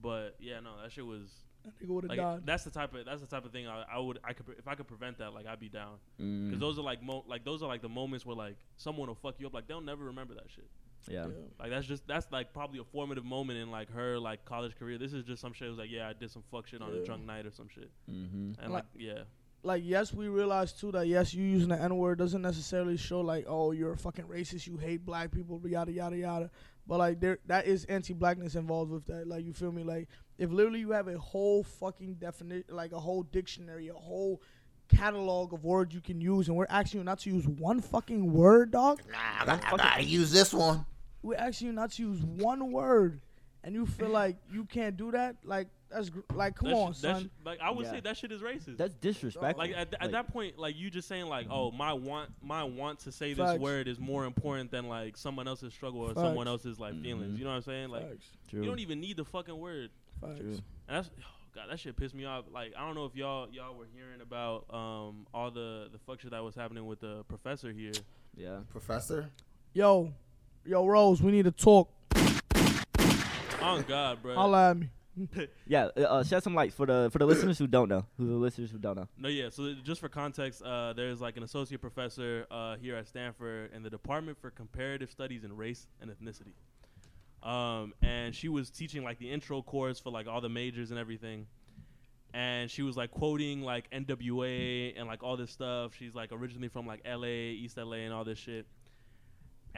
But yeah, no, that shit was That nigga would have like died. that's the type of that's the type of thing I, I would I could pre- if I could prevent that like I'd be down Mm. because those are like mo- like those are like the moments where like someone will fuck you up like they'll never remember that shit. yeah. Yeah. Like that's just that's like probably a formative moment in like her like college career. This is just some shit. It was like yeah, I did some fuck shit on Yeah. a drunk night or some shit, Mm-hmm. and like, yeah, like yes, we realize too that yes, you using the N word doesn't necessarily show like oh you're a fucking racist, you hate black people, yada yada yada. But like there, that is anti-blackness involved with that. Like you feel me? Like if literally you have a whole fucking definition, like a whole dictionary, a whole catalog of words you can use, and we're asking you not to use one fucking word, dog. nah, I gotta, use this one. We're asking you not to use one word, and you feel like you can't do that. Like that's gr- like come that on, shit- son. shit- like I would Yeah. say that shit is racist. That's disrespectful. like at, th- at that point, like you just saying like, oh my want my want to say Facts. this word is more important than like someone else's struggle or Facts. someone else's like feelings. Mhm. You know what I'm saying? Like Facts. true. you don't even need the fucking word. Facts. True. And that's oh god, that shit pissed me off. Like I don't know if y'all y'all were hearing about um all the the fuck shit that was happening with the professor here. yeah. Professor, Yo, yo, Rose, we need to talk. Oh god, bro. Holla at me. Yeah. Uh, uh, shed some light for the for the listeners who don't know. Who the listeners who don't know. No, yeah. So just for context, uh, there's like an associate professor uh, here at Stanford in the Department for Comparative Studies in Race and Ethnicity. Um, and she was teaching like the intro course for like all the majors and everything. And she was like quoting like NWA and like all this stuff. She's like originally from like LA, East LA, and all this shit.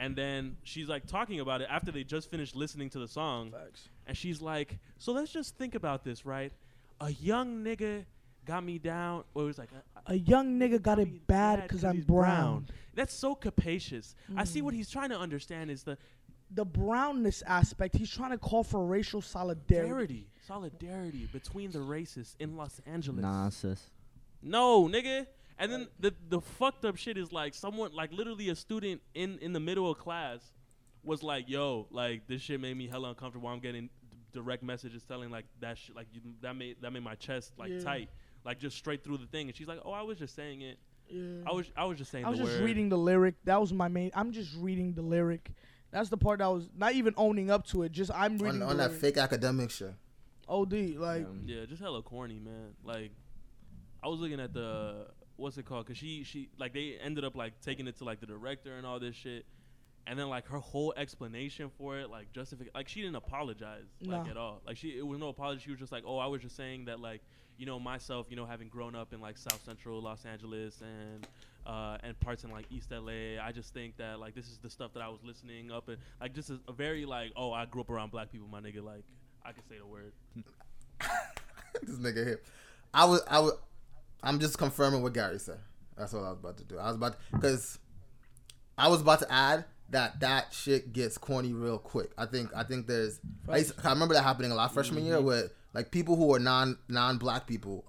And then she's like talking about it after they just finished listening to the song. Facts. And she's like, so let's just think about this, right? A young nigga got me down. Or it was like, a, A young nigga got me it bad because I'm he's brown. That's so capacious. I see Mm. what he's trying to understand is the The brownness aspect, he's trying to call for racial solidarity. solidarity, solidarity between the races in Los Angeles. Nah, sis. No, nigga. And then the the fucked up shit is like someone like literally a student in in the middle of class was like, "Yo, like this shit made me hella uncomfortable. I'm getting d- direct messages telling like that shit like you, that made that made my chest like Yeah. tight, like just straight through the thing." And she's like, "Oh, I was just saying it. Yeah. I was I was just saying I was the just word." reading the lyric. That was my main. I'm just reading the lyric. That's the part that was not even owning up to it. Just I'm reading on, the on that lyric. fake academic shit. OD like Yeah. Yeah, just hella corny, man. Like, I was looking at the what's it called? Cause she she like they ended up like taking it to like the director and all this shit, and then like her whole explanation for it, like justification, like she didn't apologize like Nah. at all. Like she it was no apology. She was just like, oh, I was just saying that like you know myself, you know having grown up in like South Central Los Angeles and uh, and parts in like East LA. I just think that like this is the stuff that I was listening up and like just a, a very like oh I grew up around black people, my nigga. Like I can say the word. this nigga here. I was, I was, I'm just confirming what Gary said. That's what I was about to do. I was about because I was about to add that that shit gets corny real quick. I think, I think there's. I, used- I remember that happening a lot freshman year mm-hmm. with like people who are non non black people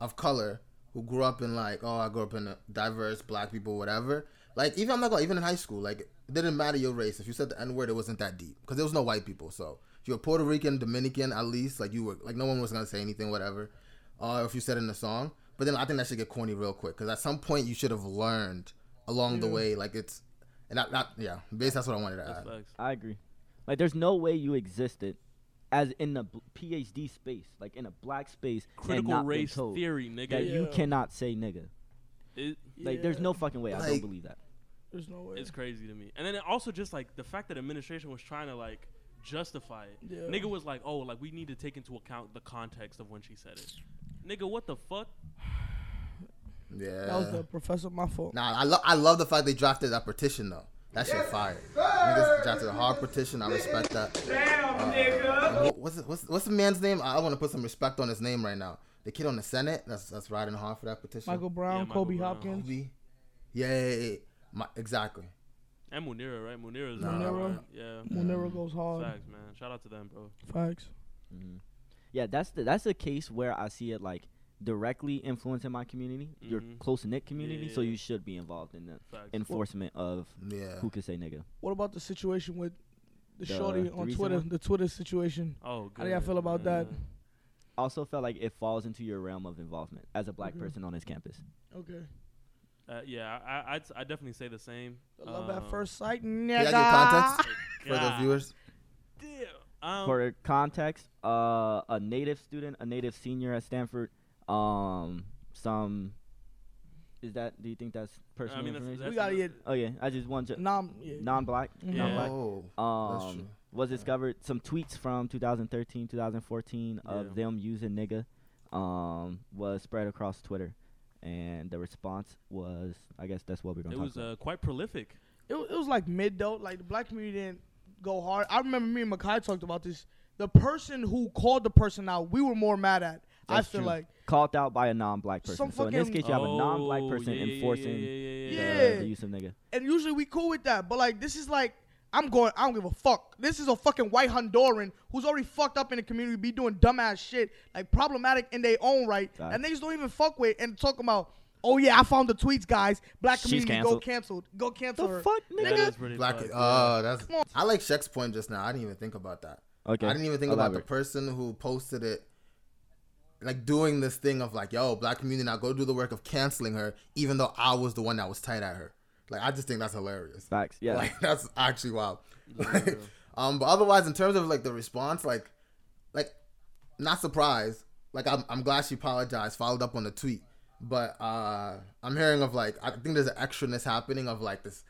of color who grew up in like oh I grew up in a diverse black people whatever. Like even I'm not going even in high school like it didn't matter your race if you said the n word it wasn't that deep because there was no white people so if you're Puerto Rican Dominican at least like you were like no one was gonna say anything whatever or if you said in a song but then I think that should get corny real quick because at some point you should have learned along the way like it's and that, that yeah basically that's what I wanted to add. I agree. Like, there's no way you existed as in the PhD space, like in a black space, and Critical not race told theory, nigga. that you cannot say nigga. It, Like, there's no fucking way. I don't believe that. There's no way. it's crazy to me. And then it also just like the fact that administration was trying to like justify it. Yeah. Nigga was like, oh, like we need to take into account the context of when she said it. Nigga, what the fuck? Yeah. That was the professor. My fault. Nah, I love I love the fact they drafted that petition though. That shit fire. Niggas drafted a hard petition. I respect that. Damn, nigga. What's what's what's the man's name? I, want to put some respect on his name right now. The kid on the Senate that's that's riding hard for that petition. Michael Brown, Yeah, Michael Kobe Brown. Hopkins. Kobe. Yeah, yeah, yeah, yeah. My, exactly. And Munira, right? Munira's Nah. right, Munira. right? Yeah. Munira goes hard. Facts, man. Shout out to them, bro. Facts. hmm Yeah, that's the that's a case where I see it like directly influencing my community, your Mhm. close knit community. So Yeah. you should be involved in the Facts. enforcement of Yeah. who can say nigga. What about the situation with the, The- shorty on recent Twitter? one? The Twitter situation. oh, good. How do y'all feel about that? Also felt like it falls into your realm of involvement as a black Okay. person on this campus. Okay. Uh, yeah, I, I'd, I'd definitely say the same. The love at Um, first sight, Can nigga. I get context for the viewers? Damn. Um, For context, uh, a native student, a native senior at Stanford, um, some. Is that? Do you think that's personal I mean, that's, information? that's We gotta get oh yeah, I just want to nom. Yeah. non-black, Mhm. non-black. Oh, Um, was discovered some tweets from 2013, 2014 of Yeah. them using nigga, um, was spread across Twitter, and the response was, I guess that's what we're gonna It talk was about. uh, quite prolific. It, wa- it was like mid though. Like the black community didn't go hard. I remember me and Makai talked about this. The person who called the person out, we were more mad at. I feel true. like Called out by a non-black person. Some so in this fucking- case, you have a non-black Oh, person yeah, yeah, enforcing yeah, yeah, yeah, the, yeah. Yeah. the use of nigga. and usually we cool with that. But like this is like I'm going. I don't give a fuck. This is a fucking white Honduran who's already fucked up in the community, be doing dumbass shit, like problematic in their own right, Facts. and niggas don't even fuck with and talk about. Oh yeah, I found the tweets, guys. Black She's community go canceled. canceled. Go cancel The her. fuck, nigga? is pretty Black. fucked, yeah. Oh, that's. Come on. I like Shaq's point just now. I didn't even think about that. Okay. I didn't even think about the elaborate. person who posted it, like doing this thing of like, yo, black community now go do the work of canceling her, even though I was the one that was tight at her. Like, I just think that's hilarious. Facts. Yeah. Like, that's actually wild. Yeah. um, but otherwise, in terms of like the response, like, like, not surprised. Like, I'm, I'm glad she apologized, followed up on the tweet. But uh, I'm hearing of like, I think there's an extraness happening of like this.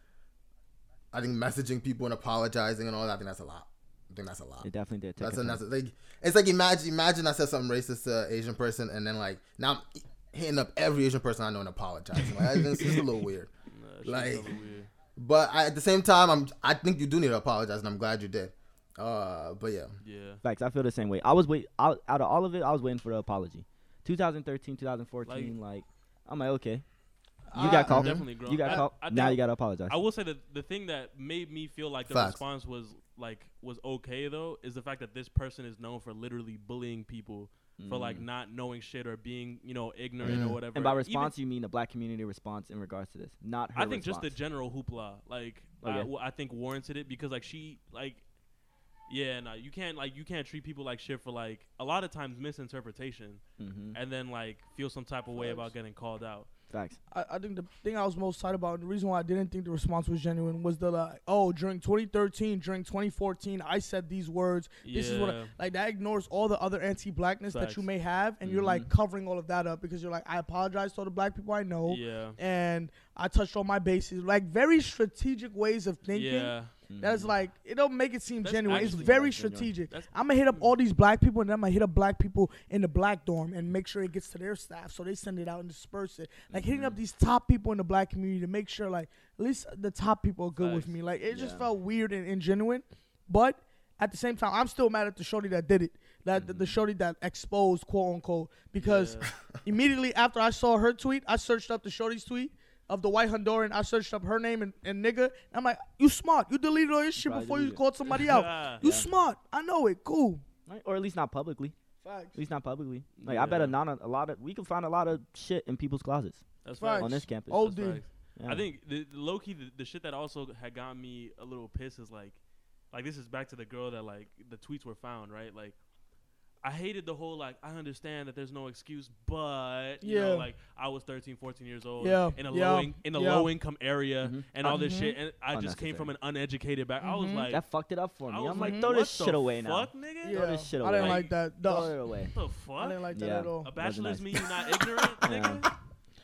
I think messaging people and apologizing and all that. I think that's a lot. I think that's a lot. it definitely did. Take That's a a, turn. that's a, like it's like imagine imagine I said something racist to an Asian person and then like now I'm hitting up every Asian person I know and apologizing. Like it's just a little weird. Nah, Like- weird. But I, at the same time, I'm I think you do need to apologize and I'm glad you did. Uh, but yeah, Yeah. Facts. I feel the same way. I was wait out, out of all of it. I was waiting for the apology. 2013, 2014. Like, I'm like, okay, you got caught. Definitely grown. You got I- caught. I now you gotta apologize. I will say that the thing that made me feel like the Facts. response was like was okay though is the fact that this person is known for literally bullying people for like Mm. not knowing shit or being you know ignorant Mm. or whatever. And by Even- response, you mean the black community response in regards to this, not her I think just the general hoopla, like I, Okay. w- I think warranted it because like she like, yeah, no, you can't like you can't treat people like shit for like a lot of times misinterpretation Mhm. and then like feel some type of way about getting called out. Facts. I, I think the thing I was most excited about, and the reason why I didn't think the response was genuine, was the like, oh, during 2013, during 2014, I said these words. This is what, I, like, that ignores all the other anti-blackness that you may have, and you're like covering all of that up because you're like, I apologize to all the black people I know, Yeah. and I touched all my bases. Like very strategic ways of thinking. Yeah. That's Mhm. like it don't make it seem That's genuine. It's very strategic. I'm gonna hit up all these black people, and then I'm gonna hit up black people in the black dorm and make sure it gets to their staff, so they send it out and disperse it. Like hitting Mm-hmm. up these top people in the black community to make sure, like at least the top people are good with me. Like it just felt weird and ingenuine, but at the same time, I'm still mad at the shorty that did it. That the, the shorty that exposed quote unquote because Yeah. immediately after I saw her tweet, I searched up the shorty's tweet of the white Honduran. I searched up her name and, and nigga. And I'm like, you smart. You deleted all your shit Probably before you deleted it. called somebody out. Yeah. You Yeah. smart. I know it. Cool. Right? Or at least not publicly. Facts. At least not publicly. Like I bet Yeah. a not a, a lot of we can find a lot of shit in people's closets That's Facts. facts. on this campus. Oh, That's dude. facts. Yeah. I think the, the low key the, the shit that also had gotten me a little pissed is like, like this is back to the girl that like the tweets were found right. Like, I hated the whole like I understand that there's no excuse, but you know Yeah. like I was 13, 14 years old Yeah, in a yeah, low in, in a yeah. low income area Mhm. and all this Mhm. shit, and I just came from an uneducated back. I was Mhm. like, that fucked it up for me. I was I'm like, like, throw this shit away now. fuck, nigga? Yeah. Throw this shit away. I didn't away. like that. Throw it away. What the I fuck? didn't like that Yeah. at all. A bachelor's nice. mean you're not ignorant, nigga?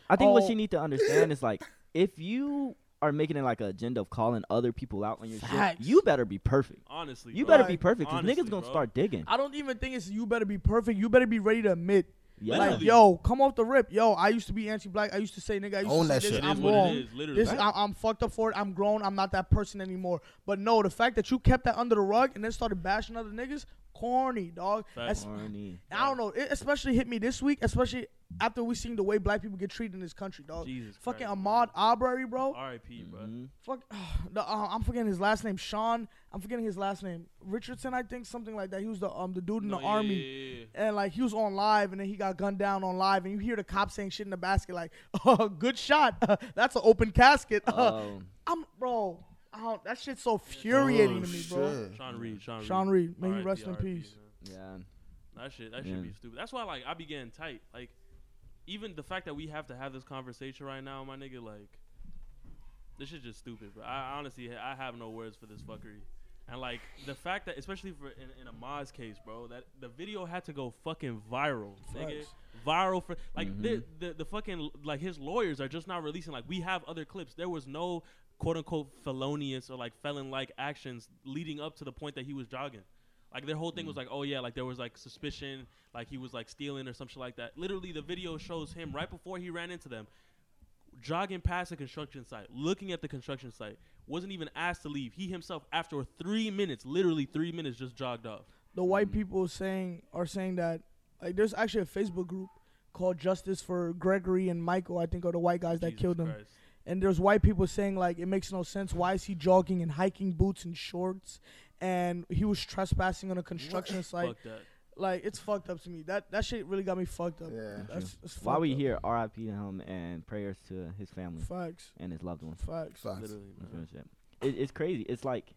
I think what Oh. you need to understand is like if you are making it like an agenda of calling other people out on your Facts. shit, you better be perfect. Honestly, You bro. better be perfect because niggas gonna bro. start digging. I don't even think it's you better be perfect. You better be ready to admit. Yeah. Like, yo, come off the rip. Yo, I used to be anti-black. I used to say, nigga, I used Own to say that this. Shit. I'm wrong. it is, literally. This I, I'm fucked up for it. I'm grown. I'm not that person anymore. But no, the fact that you kept that under the rug and then started bashing other niggas, corny, dog. That's, Corny. I don't know. It especially hit me this week, especially after we seen the way black people get treated in this country, dog. Jesus Fucking Christ, Ahmaud Arbery, bro. R.I.P. bro. Mhm. Fuck, the, uh, I'm forgetting his last name. Sean. I'm forgetting his last name. Richardson, I think, something like that. He was the um the dude in No, the yeah, army. yeah, yeah, And like he was on live, and then he got gunned down on live, and you hear the cops saying shit in the basket like, "Oh, good shot. That's an open casket." Oh, I'm bro. I don't, that shit's so infuriating Oh, to me, bro. shit. yeah. Sean Reed. Sean Reed. Sean Reed, may he rest in peace. man. yeah. That shit. That Yeah. should be stupid. That's why like I be getting tight. Like even the fact that we have to have this conversation right now, my nigga, like this shit just stupid. But I honestly I have no words for this fuckery. And like the fact that, especially for in, in Ahmaud's case, bro, that the video had to go fucking viral, nigga, Facts. viral for like the, mm-hmm. the the fucking like his lawyers are just not releasing. Like we have other clips. There was no quote unquote felonious or like felon like actions leading up to the point that he was jogging. Like their whole thing was mm. like, oh yeah, like there was like suspicion, like he was like stealing or some shit like that. Literally, the video shows him right before he ran into them, jogging past a construction site, looking at the construction site. Wasn't even asked to leave. He himself, after three minutes, literally three minutes, just jogged off. The white mm. people saying are saying that like there's actually a Facebook group called Justice for Gregory and Michael. I think are the white guys that Jesus killed him. Christ. And there's white people saying like it makes no sense. Why is he jogging in hiking boots and shorts? And he was trespassing on a construction site. Fuck that. Like it's fucked up to me. That that shit really got me fucked up. Yeah. That's, that's While fucked we up. here, R.I.P. to him and prayers to his family Facts. and his loved ones. Facts. Facts. Literally, man. It, it's crazy. It's like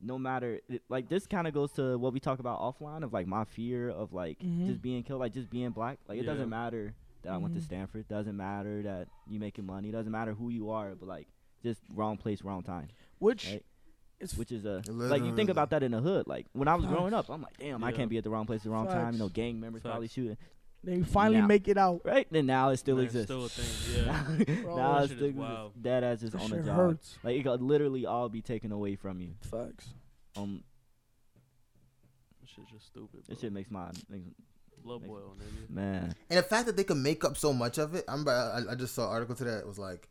no matter it, like this kind of goes to what we talk about offline of like my fear of like Mhm. just being killed, like just being black. Like it Yeah. doesn't matter that I went to Mhm. Stanford. Doesn't matter that you making money. Doesn't matter who you are. But like just wrong place, wrong time. Which Right. Which is a like you think about that in the hood. Like when I was growing up, I'm like, damn, I can't be at the wrong place at the wrong time. You know, gang members probably Facts. shooting. they finally Now. make it out. Right then now it still Man, exists. Still a thing. Yeah. Bro, now that it's shit still is dead as just That on the job. hurts. Like it could literally all be taken away from you. Facts. Um, This shit's just stupid. this shit makes my makes, blood boil, nigga. man. And the fact that they can make up so much of it, I'm. I, I just saw an article today that was like,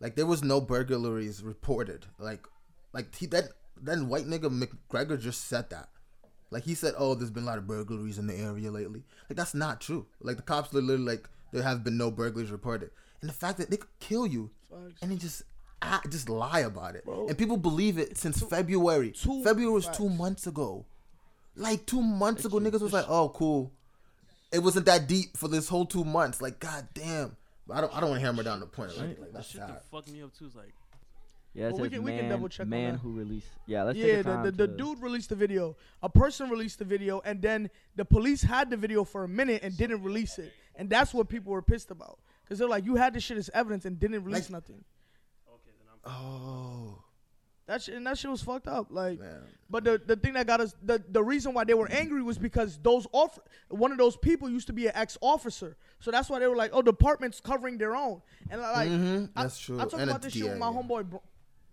like there was no burglaries reported. Like, like he that then white nigga McGregor just said that. Like he said, oh, there's been a lot of burglaries in the area lately. Like that's not true. Like the cops literally like there have been no burglaries reported. And the fact that they could kill you Facts. and then just ah, just lie about it, Bro. and people believe it since February. two February was two months ago. Like two months That ago, shit- niggas was like, "Oh, cool." It wasn't that deep for this whole two months. Like, god damn. But I don't. I don't want to hammer down the point. Like, Right. like The that's shit that fucked me up too is like, Yeah, it Well, we says can- we can man, double check on man that. who released. Yeah, let's yeah, take the, time the, the dude released the video. A person released the video, and then the police had the video for a minute and didn't release it. And that's what people were pissed about. Because they're like, you had this shit as evidence and didn't release Like- nothing. okay, then I'm. Oh That shit, and that shit was fucked up. Like, man. but the, the thing that got us, the, the reason why they were angry was because those off, one of those people used to be an ex officer. So that's why they were like, oh, department's covering their own. And like, Mhm, I- that's true. I talked about this shit with my homeboy. Bro-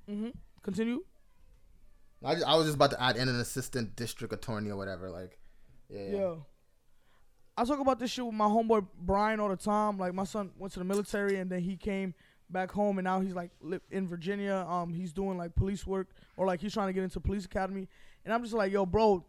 hmm Continue. I, just, I was just about to add in an assistant district attorney or whatever. Like, yeah, yeah. Yeah. I talk about this shit with my homeboy Brian all the time. Like my son went to the military and then he came back home and now he's like li- in Virginia. Um, he's doing like police work or like he's trying to get into police academy. And I'm just like, yo, bro,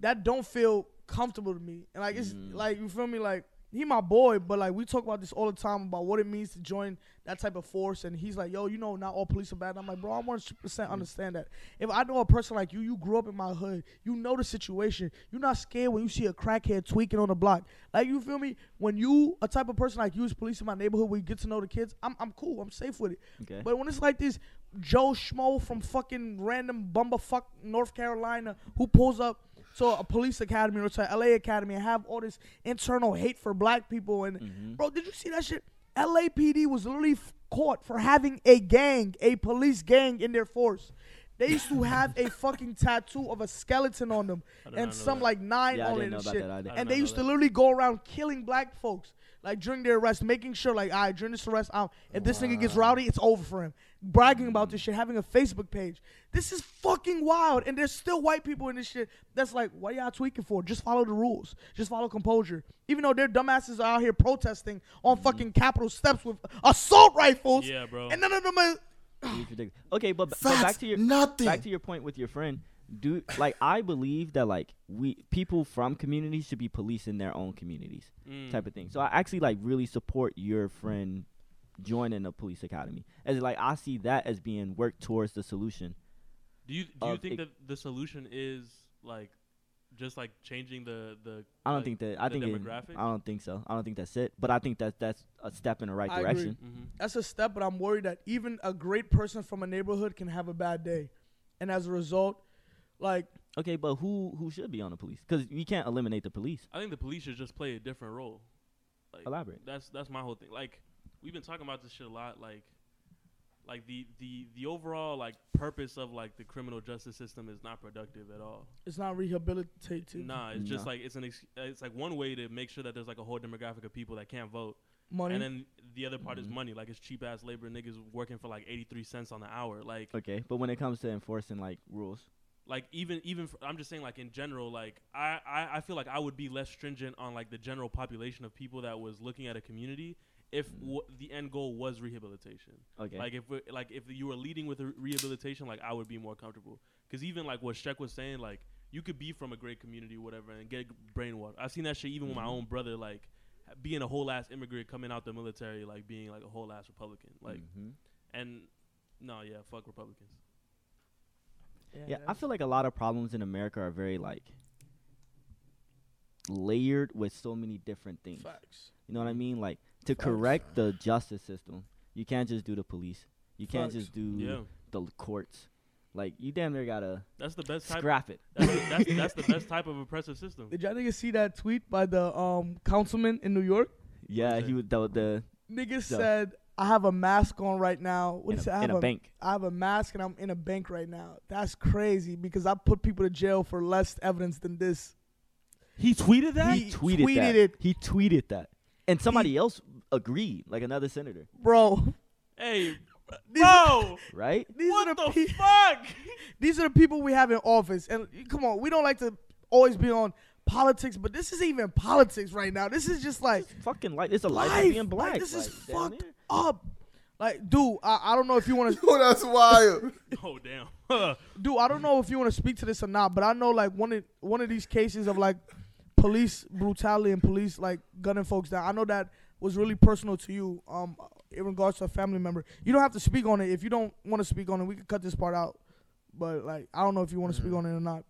that don't feel comfortable to me. And like it's like you feel me, like he my boy, but like we talk about this all the time about what it means to join that type of force. And he's like, yo, you know, not all police are bad. I'm like, bro, I 100 percent mm. understand that. If I know a person like you, you grew up in my hood, you know the situation. You're not scared when you see a crackhead tweaking on the block. Like you feel me? When you a type of person like you is police in my neighborhood, where you get to know the kids, I'm I'm cool. I'm safe with it. Okay. But when it's like this Joe Schmo from fucking random bumberfuck North Carolina who pulls up to a police academy or to LA academy and have all this internal hate for black people and Mm-hmm. bro, did you see that shit? LAPD was literally f- caught for having a gang, a police gang in their force. They used to have a fucking tattoo of a skeleton on them I did not and some that. like nine Yeah, on it and shit. that And they used know to literally go around killing black folks. Like during their arrest, making sure like, all right, during this arrest, um, if this nigga gets rowdy, it's over for him. Bragging about this shit, having a Facebook page. This is fucking wild. And there's still white people in this shit that's like, what y'all tweaking for? Just follow the rules. Just follow composure. Even though their dumbasses are out here protesting on fucking Capitol steps with assault rifles. Yeah, bro. And none of them are Okay, but, but back to your nothing. back to your point with your friend. Do like I believe that like we people from communities should be policing their own communities, Mm. type of thing. So I actually like really support your friend joining the police academy, as like I see that as being work towards the solution. Do you do you think it- that the solution is like just like changing the the? I don't like, think that I think it. I don't think so. I don't think that's it. But I think that that's a step in the right I agree. direction. Mhm. that's a step, but I'm worried that even a great person from a neighborhood can have a bad day. And as a result, like Okay, but who who should be on the police? Because we can't eliminate the police. I think the police should just play a different role. Like Elaborate. that's that's my whole thing. Like we've been talking about this shit a lot. Like like the the the overall like purpose of like the criminal justice system is not productive at all. it's not rehabilitative. Nah, it's just like it's an ex- uh, it's like one way to make sure that there's like a whole demographic of people that can't vote, Money. and then the other part is Mhm. money. Like it's cheap ass labor niggas working for like 83 cents on the hour. Like Okay, but when it comes to enforcing like rules, like even even for, I'm just saying like in general like I, I I feel like I would be less stringent on like the general population of people that was looking at a community if w- the end goal was rehabilitation. okay, Like if we like if you were leading with re- rehabilitation, like I would be more comfortable. Because even like what Sheck was saying, like you could be from a great community, whatever, and get brainwashed. I've seen that shit even with my own brother, like being a whole ass immigrant coming out the military, like being like a whole ass Republican, like Mhm. and no, yeah, fuck Republicans. Yeah, I feel like a lot of problems in America are very like layered with so many different things. Facts. You know what I mean? Like to Facts. correct the justice system, you can't just do the police. You can't just do Yeah, the courts. Like you damn near gotta that's the best type. scrap it. That's, the- that's, that's the best type of oppressive system. Did y'all niggas see that tweet by the um councilman in New York? Yeah, say? he would the, the Nigga Yeah. said, "I have a mask on right now." What in, he said, a, I in have a bank. I have a mask and I'm in a bank right now. That's crazy because I put people to jail for less evidence than this. He tweeted that. He tweeted, tweeted that. it. He tweeted that, and somebody else agreed, like another senator, Bro, hey, these, bro, right? these what are the, the pe- fuck? these are the people we have in office. And come on, we don't like to always be on politics, but this isn't even politics right now. This is just like Fucking like it's a life, life. of being Like, black. this is like, down fucked there. up. Like, dude, I, I don't know if you want to Oh, that's wild. Oh damn. dude, I don't know if you want to speak to this or not, but I know like one of one of these cases of like police brutality and police like gunning folks down. I know that was really personal to you, um, in regards to a family member. You don't have to speak on it if you don't want to speak on it. We can cut this part out, but like I don't know if you want to speak on it or not.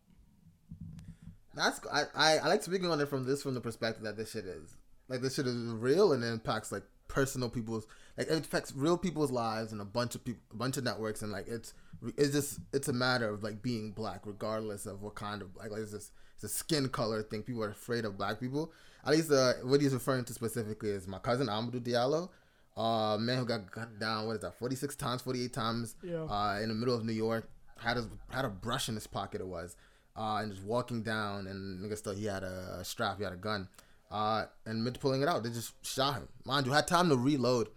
That's I, I I like speaking on it from this from the perspective that this shit is like this shit is real and it impacts like personal people's like it affects real people's lives and a bunch of people a bunch of networks and like it's it's just it's a matter of like being black regardless of what kind of like, like it's just it's a skin color thing people are afraid of black people at least uh, what he's referring to specifically is my cousin Amadou Diallo uh man who got gunned down what is that 46 times 48 times Yeah. uh in the middle of New York had his had a brush in his pocket it was uh, and just walking down, and nigga still he had a, a strap, he had a gun, uh, and mid pulling it out, they just shot him. Mind you, had time to reload,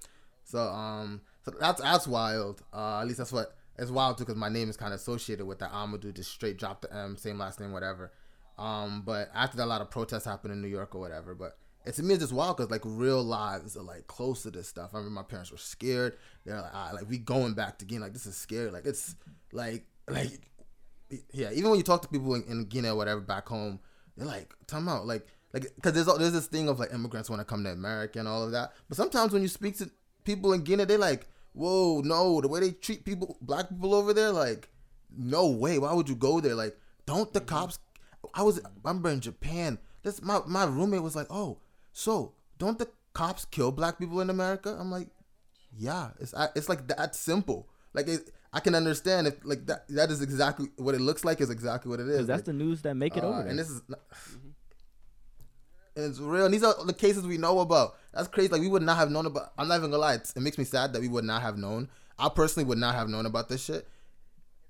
so um, so that's that's wild. Uh, at least that's what it's wild too because my name is kind of associated with that Amadou. Just straight drop the M, same last name, whatever. Um, but after that, a lot of protests happened in New York or whatever. But it's to me, it's just wild because like real lives are like close to this stuff. I remember my parents were scared. They're like, ah, like we going back to Guinea. Like this is scary. Like it's like like yeah. Even when you talk to people in, in Guinea or whatever back home, they're like, time out, like like because there's there's this thing of like immigrants want to come to America and all of that. But sometimes when you speak to people in Guinea, they're like, whoa, no, the way they treat people, black people over there, like, no way. Why would you go there? Like, don't the cops? I was I remember in Japan. This my my roommate was like, oh, so don't the cops kill black people in America? I'm like, yeah, it's I- it's like that simple. Like it, I can understand if like that that is exactly what it looks like is exactly what it is. that's Like, the news that make it uh, over there. And this is not, and it's real. And these are the cases we know about. That's crazy. Like we would not have known about. I'm not even gonna lie. It's, it makes me sad that we would not have known. I personally would not have known about this shit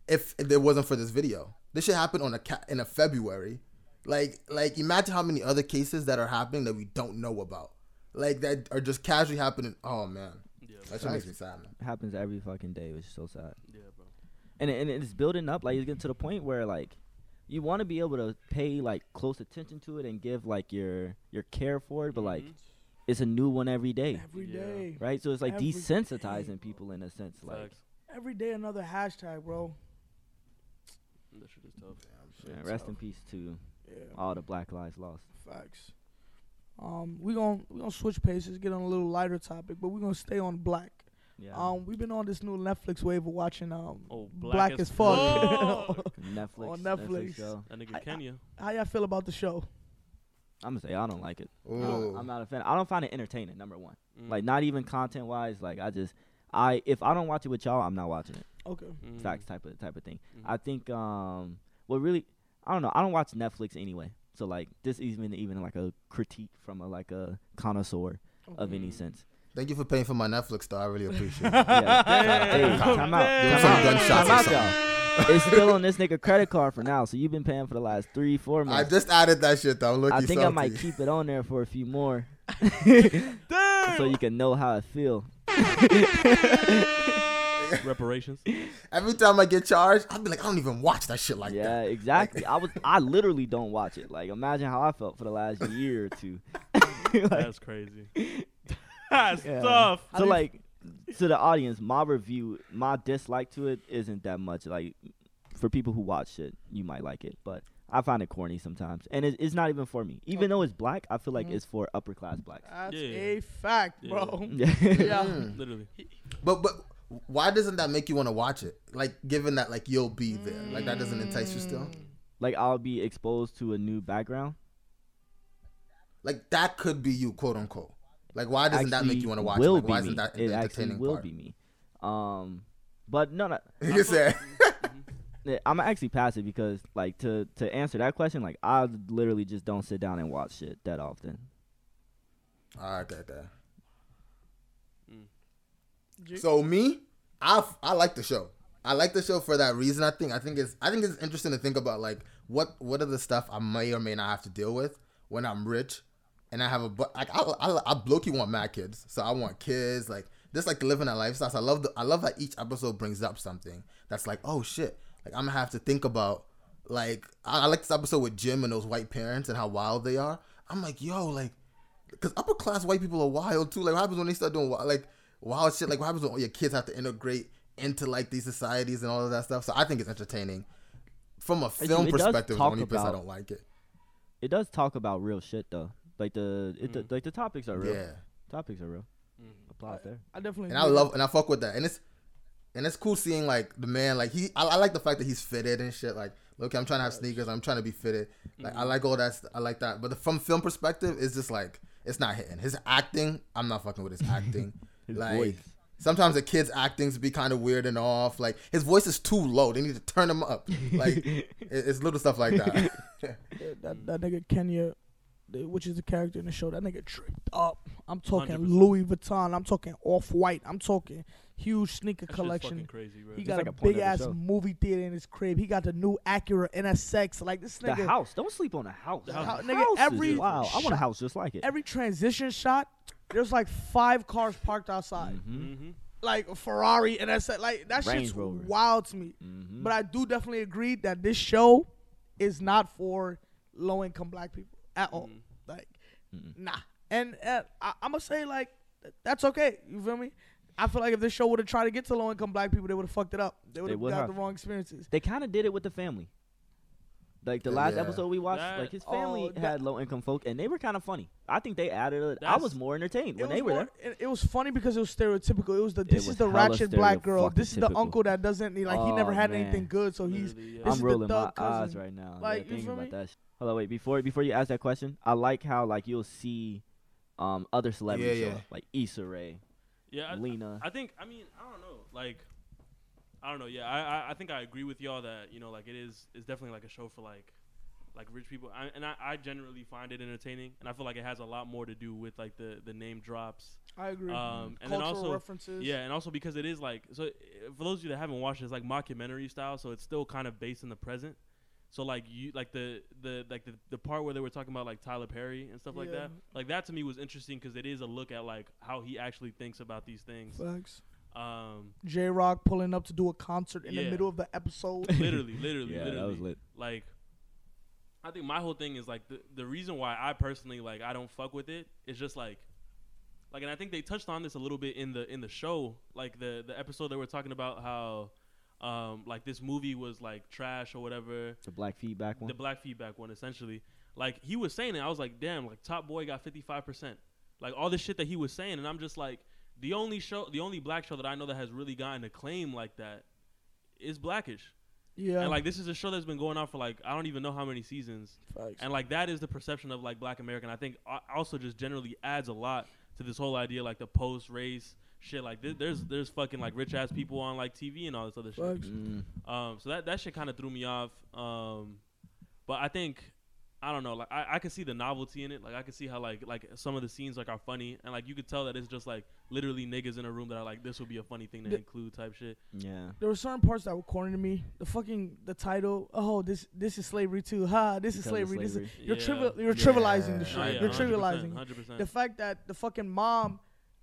if, if it wasn't for this video. This shit happened on a ca- in a February. Like like imagine how many other cases that are happening that we don't know about. Like that are just casually happening. Oh man, Yeah, that shit makes me sad, man. Happens every fucking day, which is so sad. yeah, bro. And it- and it's building up. Like it's getting to the point where like you want to be able to pay like close attention to it and give like your your care for it, but like Mhm. it's a new one every day, Every Yeah. day. right? So it's like Every desensitizing day, people in a sense. Like Every day another hashtag, bro. That shit is tough. yeah, rest in peace to Yeah. all the Black Lives Lost. Facts. Um, we gon' we gonna switch paces, get on a little lighter topic, but we are gonna stay on black. Yeah, Um, we've been on this new Netflix wave of watching um Oh, Black, as fuck. Netflix on Netflix, Netflix. show. That nigga I- Kenya. How y'all feel about the show? I'm gonna say I don't like it. Ooh. I am not a fan. I don't find it entertaining. Number one, Mm. like not even content wise. Like I just, I if I don't watch it with y'all, I'm not watching it. Okay. Mm. Facts type of type of thing. Mhm. I think um, what really, I don't know. I don't watch Netflix anyway. So like this even even like a critique from a like a connoisseur of any sense. Thank you for paying for my Netflix, though. I really appreciate it. Yeah. Damn. hey, time out. Give him Time some out. gunshots Time or out, something. y'all. It's still on this nigga credit card for now. So you've been paying for the last three, four months. I just added that shit though. I'm looking I think I might keep it on there for a few more, so you can know how I feel. Reparations. Every time I get charged, I'll be like, I don't even watch that shit like yeah, that. Yeah, exactly. I was, I literally don't watch it. Like, imagine how I felt for the last year or two. Like, That's crazy. That's Yeah. tough. so like, to the audience, my review, my dislike to it isn't that much. Like, for people who watch it, you might like it, but I find it corny sometimes, and it, it's not even for me. Even though it's black, I feel like Mhm. it's for upper class blacks. That's Yeah. a fact, bro. Yeah. Yeah. Literally. But but why doesn't that make you want to watch it? Like given that like you'll be there, like that doesn't entice you still. like I'll be exposed to a new background. Like that could be you, quote unquote. Like why doesn't that make you want to watch it? Like, why be isn't me. that it the actually entertaining will part? be me. Um, but no, no, you said I'm actually passive because like to to answer that question, like I literally just don't sit down and watch shit that often. Ah, okay, okay. G- So me, I I like the show. I like the show for that reason. I think I think it's I think it's interesting to think about like what what are the stuff I may or may not have to deal with when I'm rich, and I have a bu- like I I, I low-key want mad kids, so I want kids like just like living that lifestyle. So I love the I love that each episode brings up something that's like oh shit, like I'm gonna have to think about like I, I like this episode with Jim and those white parents and how wild they are. I'm like yo like because upper class white people are wild too. Like, what happens when they start doing like wild shit? Like, what happens when all your kids have to integrate into like these societies and all of that stuff? So I think it's entertaining. From a you- film it does perspective, the talk only place I don't like it. It does talk about real shit though. Like the it, Mm. like the topics are real. Yeah, Topics are real. Mm. Applause there. I definitely. and I agree. love and I fuck with that, and it's and it's cool seeing like the man like he. I, I like the fact that he's fitted and shit. Like, look, I'm trying to have sneakers. I'm trying to be fitted. Like, I like all that. I like that. But the, from film perspective, it's just like it's not hitting. His acting, I'm not fucking with his acting. His like voice. sometimes the kids acting's be kind of weird and off like his voice is too low they need to turn him up like it's little stuff like that that that nigga Kenya, which is the character in the show, that nigga tripped up. I'm talking 100%. Louis Vuitton. I'm talking off white. I'm talking huge sneaker That shit's collection. fucking crazy, bro. He It's got like a a big ass show. movie theater in his crib. He got the new Acura NSX. Like this nigga. The nigga, house. Don't sleep on the house. The The house. house Nigga, every wow. I want a house just like it. every transition shot, there's like five cars parked outside. Mhm. Mm-hmm. like a Ferrari and that's like that Range shit's Rover. wild to me. Mhm. But I do definitely agree that this show is not for low income black people at all. Mhm. Like, nah. And, and I, I'm gonna say like that's okay. You feel me? I feel like if this show would have tried to get to low income black people, they would have fucked it up. They would have got have. the wrong experiences. they kind of did it with the family. Like the Yeah. last episode we watched, That- like his family Oh, that- had low income folk, and they were kind of funny. I think they added. A, I was more entertained when they were more- there. It, it was funny because it was stereotypical. It was the this is the ratchet black girl. This is the uncle that doesn't like he never Oh, had man. anything good, so he's yeah. this I'm is the rolling my thug eyes cousin. right now. Like, yeah, you feel about me? that. sh- Hold on, wait. Before before you ask that question, I like how like you'll see um other celebrities Yeah, yeah. up, like Issa Rae, Yeah, I, Lena. I think. I mean, I don't know. Like, I don't know. Yeah, I, I I think I agree with y'all that you know like it is it's definitely like a show for like like rich people. I, and I, I generally find it entertaining, and I feel like it has a lot more to do with like the the name drops. I agree. Um, and then Cultural also references. yeah, and also because it is like so uh, for those of you that haven't watched it, it's like mockumentary style, so it's still kind of based in the present. So like you like the the like the, the part where they were talking about like Tyler Perry and stuff like that. Like that to me was interesting because it is a look at like how he actually thinks about these things. Facts. Um, J Rock pulling up to do a concert in the middle of the episode. literally, literally, yeah, literally. that was lit. Like, I think my whole thing is like the the reason why I personally like I don't fuck with it is just like, like, and I think they touched on this a little bit in the in the show, like the the episode they were talking about how, um, like this movie was like trash or whatever, The black feedback one. the black feedback one essentially. Like he was saying it, I was like, damn, like Top Boy got fifty five percent, like all this shit that he was saying, and I'm just like, the only show, the only black show that I know that has really gotten acclaim like that is Blackish. yeah. And like this is a show that's been going on for like I don't even know how many seasons. Facts. And like that is the perception of like black American. I think also just generally adds a lot to this whole idea like the post race shit. Like th- there's there's fucking like rich ass people on like TV and all this other shit. Facts. Mm. Um, so that that shit kind of threw me off. Um, but I think I don't know. Like I, I can see the novelty in it. Like I can see how like like some of the scenes like are funny and like you could tell that it's just like literally niggas in a room that are like this would be a funny thing to The- include type shit. Yeah. there were certain parts that were corny to me. The fucking the title. Oh, this this is slavery too. Ha, this is Because of slavery. This is you're Yeah. trivial. You're Yeah. trivializing the shit. Oh, yeah, you're 100%, trivializing. 100%. The fact that the fucking mom,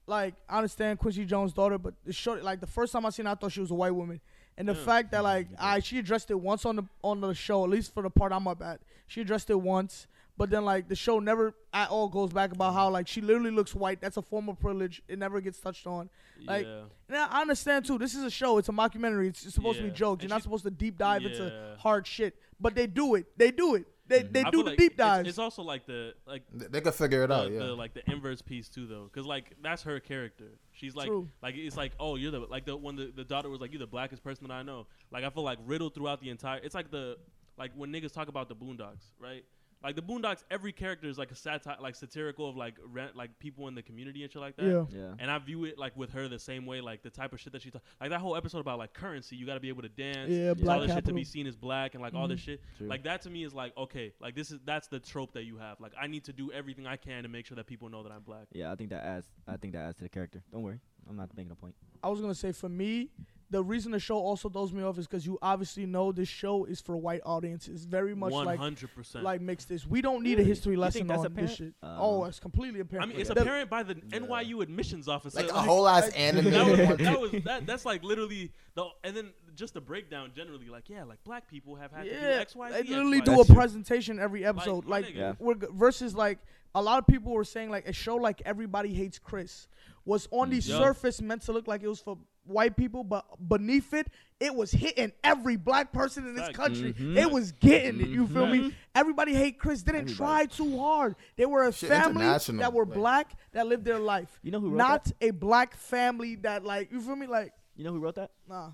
like, I understand Quincy Jones' daughter, but the show, like, the first time I seen, her, I thought she was a white woman, and the Yeah. fact that like, I she addressed it once on the on the show, at least for the part I'm up at, she addressed it once, but then like the show never at all goes back about how like she literally looks white. That's a form of privilege. It never gets touched on. Like, yeah. And I understand too. This is a show. It's a mockumentary. It's, it's supposed to be jokes. You're not supposed to deep dive into Yeah. hard shit. But they do it. They do it. They Mhm. they I do feel the like deep it's- dives. It's, also like the like They, they could figure it the, out. Yeah. the like the inverse piece too though, because like that's her character. She's like True. like it's like oh you're the like the when the, the daughter was like you're the blackest person that I know. Like I feel like riddled throughout the entire. It's like the like when niggas talk about the Boondocks, right? Like the Boondocks, every character is like a satire, like satirical of like rent, like people in the community and shit like that. yeah. Yeah. And I view it like with her the same way, like the type of shit that she talk, like that whole episode about like currency. You got to be able to dance. Yeah, all black this shit to be seen as black and like all this Mhm. shit. True. Like that to me is like okay, like this is that's the trope that you have. Like I need to do everything I can to make sure that people know that I'm black. Yeah, I think that adds. I think that adds to the character. Don't worry, I'm not making a point. I was gonna say for me, the reason the show also throws me off is because you obviously know this show is for white audiences. Very much One like hundred percent. like mix this. We don't need a history lesson think that's on this apparent? shit. Uh, oh, it's completely apparent. I mean, it's The- apparent by the NYU admissions officer. like a whole ass like- anime. that was, one- that was that, that's like literally the and then just a breakdown generally like yeah like black people have had to do yeah, X Y Z. they literally Y, do Z. a That's true. presentation every episode. my Like. Yeah. we're, g- versus like a lot of people were saying like a show like Everybody Hates Chris was on the Mm. Surface meant to look like it was for white people, but beneath it, it was hitting every black person in this Facts. country. Mhm. It was getting it. You feel me? Mhm. Everybody hate Chris. Didn't Everybody. try too hard. They were a Shit, family that were like- black that lived their life. You know who wrote Not that? a black family that like you feel me? Like You know who wrote that? nah.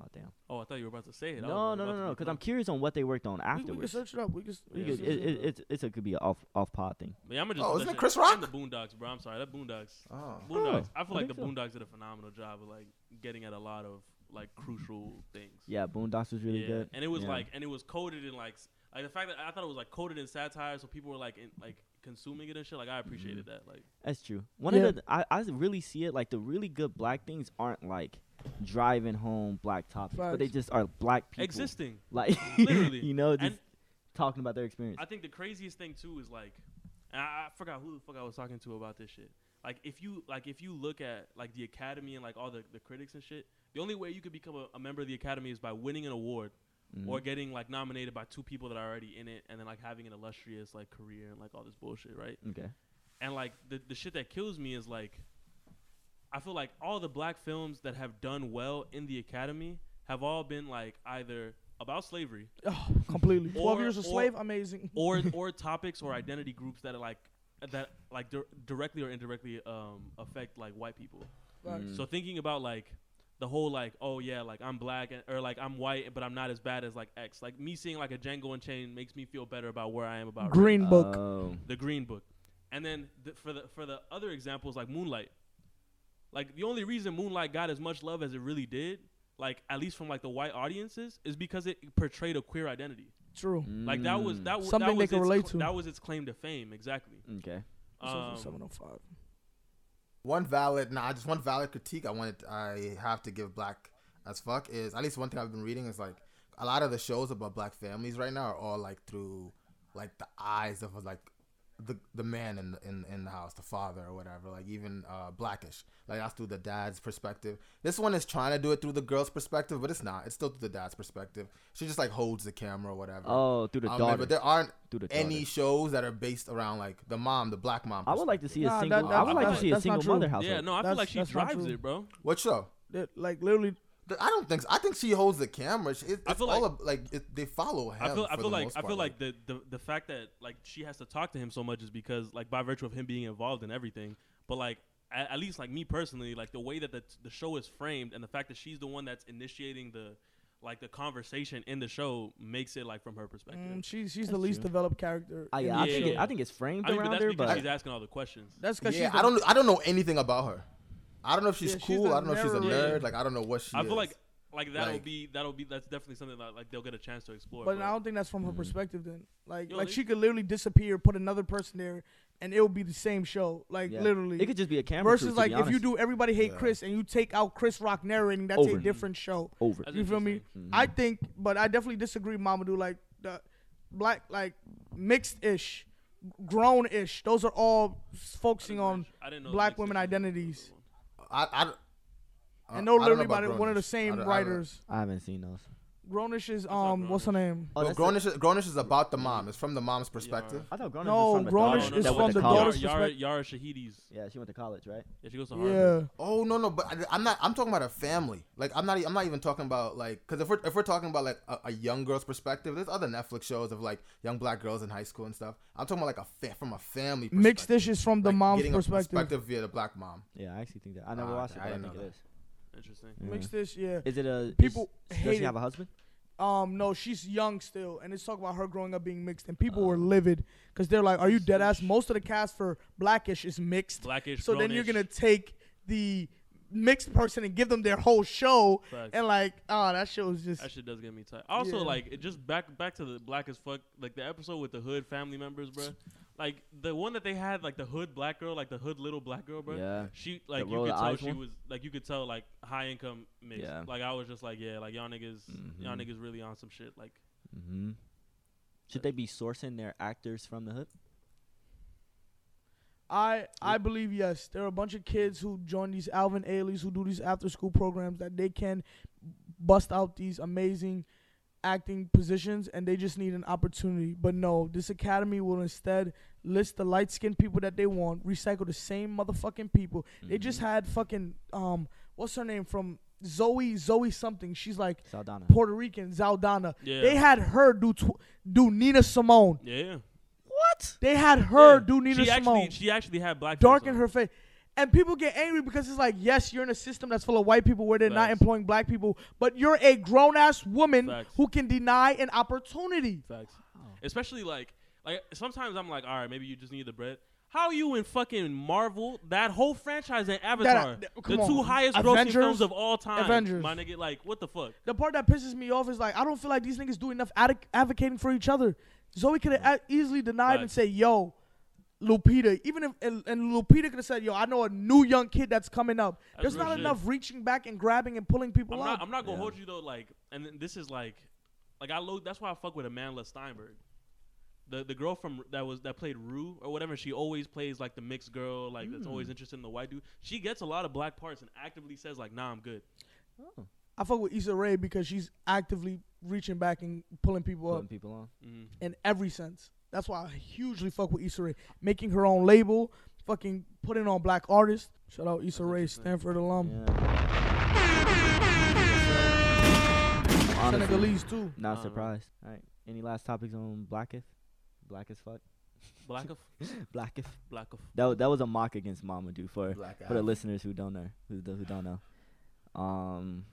Oh damn. Oh, I thought you were about to say it. No, no, no, no. Because I'm curious on what they worked on We, we can afterwards. search it up. We can. We We can it, it it, it's it's a could be an off off pod thing. But yeah, I'm gonna just Oh, put isn't it shit- Chris and Rock? the Boondocks, bro. I'm sorry, that Boondocks. Oh. Boondocks. Oh, I feel I like the so. Boondocks did a phenomenal job of like getting at a lot of like crucial things. Yeah, Boondocks was really yeah. good. And it was Yeah. like, and it was coded in like, like the fact that I thought it was like coded in satire, so people were like, in, like consuming it and shit. Like I appreciated Mm-hmm. that. Like, That's true. One Yeah. of the I, I really see it like the really good black things aren't like driving home black topics, but they just are black people existing. like Literally. you know, just And talking about their experience. I think the craziest thing too is like, and I, I forgot who the fuck I was talking to about this shit. like if you like if you look at like the academy and like all the, the critics and shit the only way you could become a, a member of the academy is by winning an award Mhm. or getting like nominated by two people that are already in it and then like having an illustrious like career and like all this bullshit right okay. and like the, the shit that kills me is like i feel like all the black films that have done well in the academy have all been like either about slavery Oh, completely. Twelve years a or- slave, amazing. or or topics or identity groups that are like that like dir- directly or indirectly um affect like white people Facts. Mm. so thinking about like the whole like oh yeah like i'm black and, or like i'm white but i'm not as bad as like x like me seeing like a django unchained makes me feel better about where i am about race. Green Book. Oh. the green book and then th- for the for the other examples like moonlight like the only reason moonlight got as much love as it really did like at least from like the white audiences is because it portrayed a queer identity True. like that was Mm. that, w- Something that they was can relate cl- to. that was its claim to fame exactly Okay. um, Seven oh five. One valid, nah, just one valid critique I wanted, I have to give Black as fuck is at least one thing I've been reading is like a lot of the shows about black families right now are all like through like the eyes of like the the man in the, in in the house, the father or whatever. Like even uh Blackish, like that's through the dad's perspective. This one is trying to do it through the girl's perspective, but it's not. It's still through the dad's perspective. She just like holds the camera or whatever. Oh, through the Um, daughter. but there aren't the any shows that are based around like the mom, the black mom. I would like to see a Nah, that- single. I would like not- to see a single mother true. household. yeah no i feel like she drives it bro What show? That, like literally, Th- I don't think so. I think she holds the camera. She, it, I it's feel all like- of, like it, they follow him. I feel, I feel the like most I feel part. like the, the the fact that like she has to talk to him so much is because like by virtue of him being involved in everything. But like at, at least like me personally, like the way that the the show is framed and the fact that she's the one that's initiating the like the conversation in the show makes it like from her perspective. mm, she's she's the least true. developed character. In yeah, the I think Yeah. it, I think it's framed I mean, but around that's her, because but she's asking all the questions. That's because yeah. I don't I don't know anything about her. I don't know if she's Yeah, cool. the I don't know if she's a narrator. nerd. Like I don't know what she. I feel is. like like that'll Like- be that'll be that's definitely something that like they'll get a chance to explore. But I don't think that's from her Mhm. perspective. Then, like, Yo, like they- she could literally disappear, put another person there, and it will be the same show. Like yeah. literally. it could just be a camera. Versus crew, like if you do everybody hate Yeah. Chris and you take out Chris Rock narrating, that's Over. a different show. over. That's You feel me? interesting. Mhm. I think, but I definitely disagree, Mamadou. Like the black, like mixed ish, grown ish. Those are all focusing on, I didn't know black women Issue was- identities. I, I, I, and I know literally about by one of the Grownish. I same I writers. I haven't seen those. Grownish is not um, what's her name? Oh, Well, that's Grownish, is- Grownish is about the mom. It's from the mom's perspective. I thought Grownish No, was from the Grownish daughter is that from went the to Yara, college. daughter's Yara, perspective. Yara Shahidi's. Yeah, she went to college, right? Yeah, she goes to Harvard. Yeah, Oh no no, but I, I'm not. I'm talking about a family. Like I'm not. I'm not even talking about like because if we're if we're talking about like a, a young girl's perspective, there's other Netflix shows of like young black girls in high school and stuff. I'm talking about like a fa- from a family. Perspective. mixed ish is from the Like, mom's getting a perspective. perspective via the black mom. Yeah, I actually think that. I never Ah, watched okay, it, I but I, didn't think know it is. Interesting. Yeah. Mixed ish, yeah. Is it a People is, hate Does she it. have a husband? Um, no, she's young still, and it's talk about her growing up being mixed, and people were livid because they're like, "Are you dead ass?" Most of the cast for Blackish is mixed, Blackish. so then you're grownish. gonna take the mixed person and give them their whole show, Facts. and like, oh, that show was just That shit does get me tight. Also, Yeah. like, it just back back to the black as fuck, like the episode with the hood family members, bro. Like the one that they had, like the hood black girl, like the hood little black girl, bro. Yeah. She like you could tell she one? was like you could tell like high income mixed. Yeah. Like I was just like yeah, like y'all niggas, y'all Mhm. niggas really on some shit. Like Mm-hmm. Should they be sourcing their actors from the hood? I I believe yes. There are a bunch of kids who join these Alvin Ailey's who do these after school programs that they can bust out these amazing acting positions and they just need an opportunity. But no, this academy will instead list the light skinned people that they want, recycle the same motherfucking people. They just Mhm. had fucking um what's her name from Zoe Zoe something. She's like Saldana. Puerto Rican, Zaldana. yeah, They had her do tw- do Nina Simone. yeah. What? They had her Yeah. do Nina she Simone actually she actually had black darken face on. her face. And people get angry because it's like, yes, you're in a system that's full of white people where they're not employing black people, but you're a grown ass woman Facts. who can deny an opportunity. Facts. Especially like like sometimes I'm like, all right, maybe you just need the bread. How are you in fucking Marvel, that whole franchise and Avatar, that- the come two highest Avengers- grossing films of all time, Avengers. my nigga, like what the fuck? The part that pisses me off is like, I don't feel like these niggas do enough ad- advocating for each other. Zoe could have easily denied and Facts. say, yo, Lupita, even if and, and Lupita could have said, "Yo, I know a new young kid that's coming up." That's There's not shit. enough reaching back and grabbing and pulling people I'm up. not, I'm not gonna Yeah. hold you though, like, and then this is like, like I lo- that's why I fuck with Amandla Stenberg, the the girl from that was that played Rue or whatever. She always plays like the mixed girl, like that's always interested in the white dude. She gets a lot of black parts and actively says like, "Nah, I'm good." Oh, I fuck with Issa Rae because she's actively reaching back and pulling people putting up people on. Mm. in every sense. That's why I hugely fuck with Issa Rae. Making her own label, fucking putting on black artists. Shout out Issa Rae. Stanford alum. Yeah. Honestly, Senegalese too. not Uh, surprised. All right. Any last topics on Blackif? Black as fuck. Black of Blackif. black of. That wa- that was a mock against Mama Mamadou for Black for the listeners who don't know who do- who don't know. Um,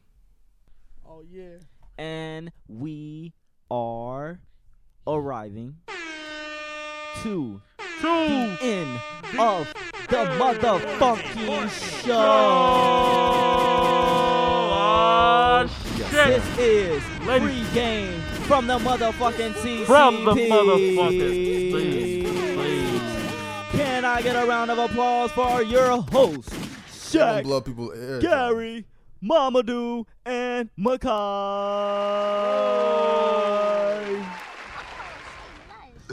Oh yeah. and we are arriving to the end of the motherfucking show. Oh, this is free game from the motherfucking CCP. From the motherfucking Can I get a round of applause for your host, Shaq, blow people ears. Gary, Mamadou, and Makai?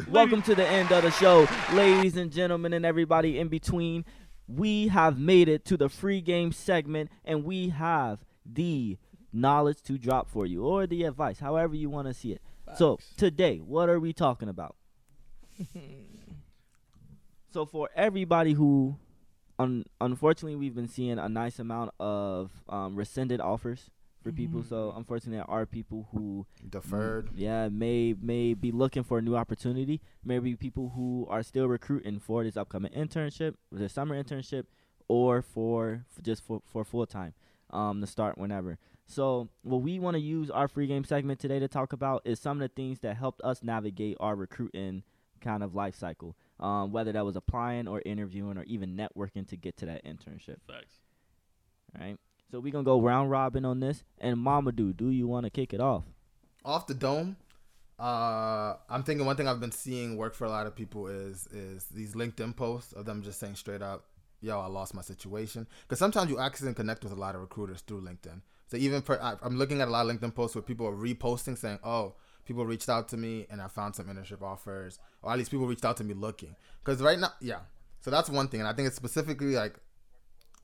Welcome to the end of the show, ladies and gentlemen, and everybody in between. We have made it to the free game segment, and we have the knowledge to drop for you, or the advice, however you want to see it. So today, what are we talking about? so for everybody who, un- unfortunately, we've been seeing a nice amount of um, rescinded offers for people. So unfortunately, there are people who Deferred. yeah, may may be looking for a new opportunity. Maybe people who are still recruiting for this upcoming internship, the summer internship, or for, for just for for full time, um, to start whenever. So what we want to use our free game segment today to talk about is some of the things that helped us navigate our recruiting kind of life cycle. Um, whether that was applying or interviewing or even networking to get to that internship. Facts. Right. So we're gonna go round robin on this. And Mamadou, do do you want to kick it off? off the dome uh i'm thinking one thing i've been seeing work for a lot of people is is these linkedin posts of them just saying straight up yo i lost my situation. Because sometimes you accidentally connect with a lot of recruiters through linkedin. So even per, I, i'm looking at a lot of linkedin posts where people are reposting saying oh people reached out to me and i found some internship offers. Or at least people reached out to me looking. Because right now yeah. So that's one thing and i think it specifically like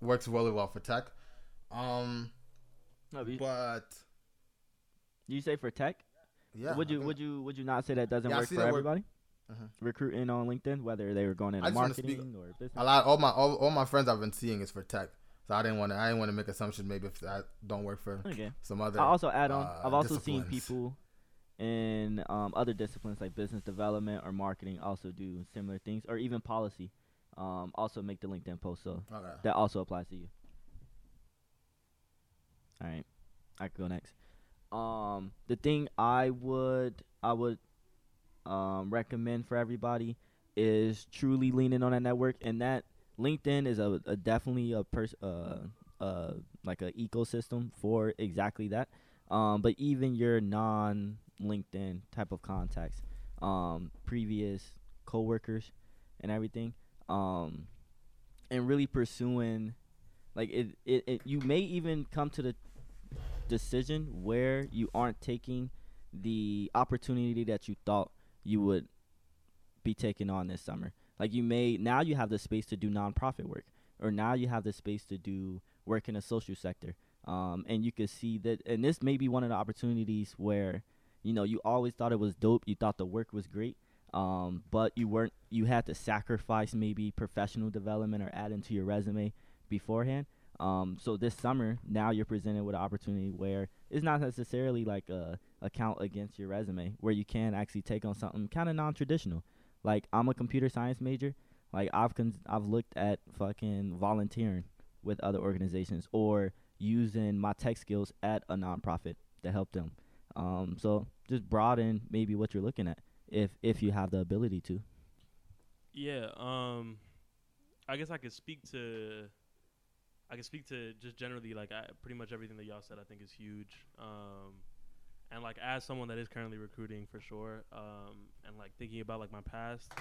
works really well for tech um but You say for tech? yeah would you would you would you not say that doesn't Yeah, work for work- everybody? Mhm. Recruiting on LinkedIn, whether they were going into I marketing or business. a lot all my all, all my friends I've been seeing is for tech. So I didn't want to I didn't want to make assumptions maybe if that don't work for Okay. some other I'll also add on. uh, I've also seen people in um, other disciplines like business development or marketing also do similar things, or even policy. Um, also make the LinkedIn post, so Okay. that also applies to you. All right, I could go next. Um, the thing I would I would um, recommend for everybody is truly leaning on that network, and that LinkedIn is a, a definitely a person uh, uh, like a ecosystem for exactly that. Um, but even your non LinkedIn type of contacts, um, previous coworkers, and everything, um, and really pursuing, like it, it, it, you may even come to the decision where you aren't taking the opportunity that you thought you would be taking on this summer. Like you may now you have the space to do nonprofit work, or now you have the space to do work in the social sector. Um, and you can see that, and this may be one of the opportunities where, you know, you always thought it was dope. You thought the work was great, um, but you weren't. You had to sacrifice maybe professional development or add into your resume beforehand. Um, so this summer, now you're presented with an opportunity where it's not necessarily like a, a count against your resume, where you can actually take on something kind of non-traditional. Like I'm a computer science major. Like I've I've looked at fucking volunteering with other organizations or using my tech skills at a nonprofit to help them. Um, so just broaden maybe what you're looking at if if you have the ability to. Yeah. Um, I guess I could speak to. I can speak to just generally like I, pretty much everything that y'all said. I think is huge. Um, and like as someone that is currently recruiting for sure, um, and like thinking about like my past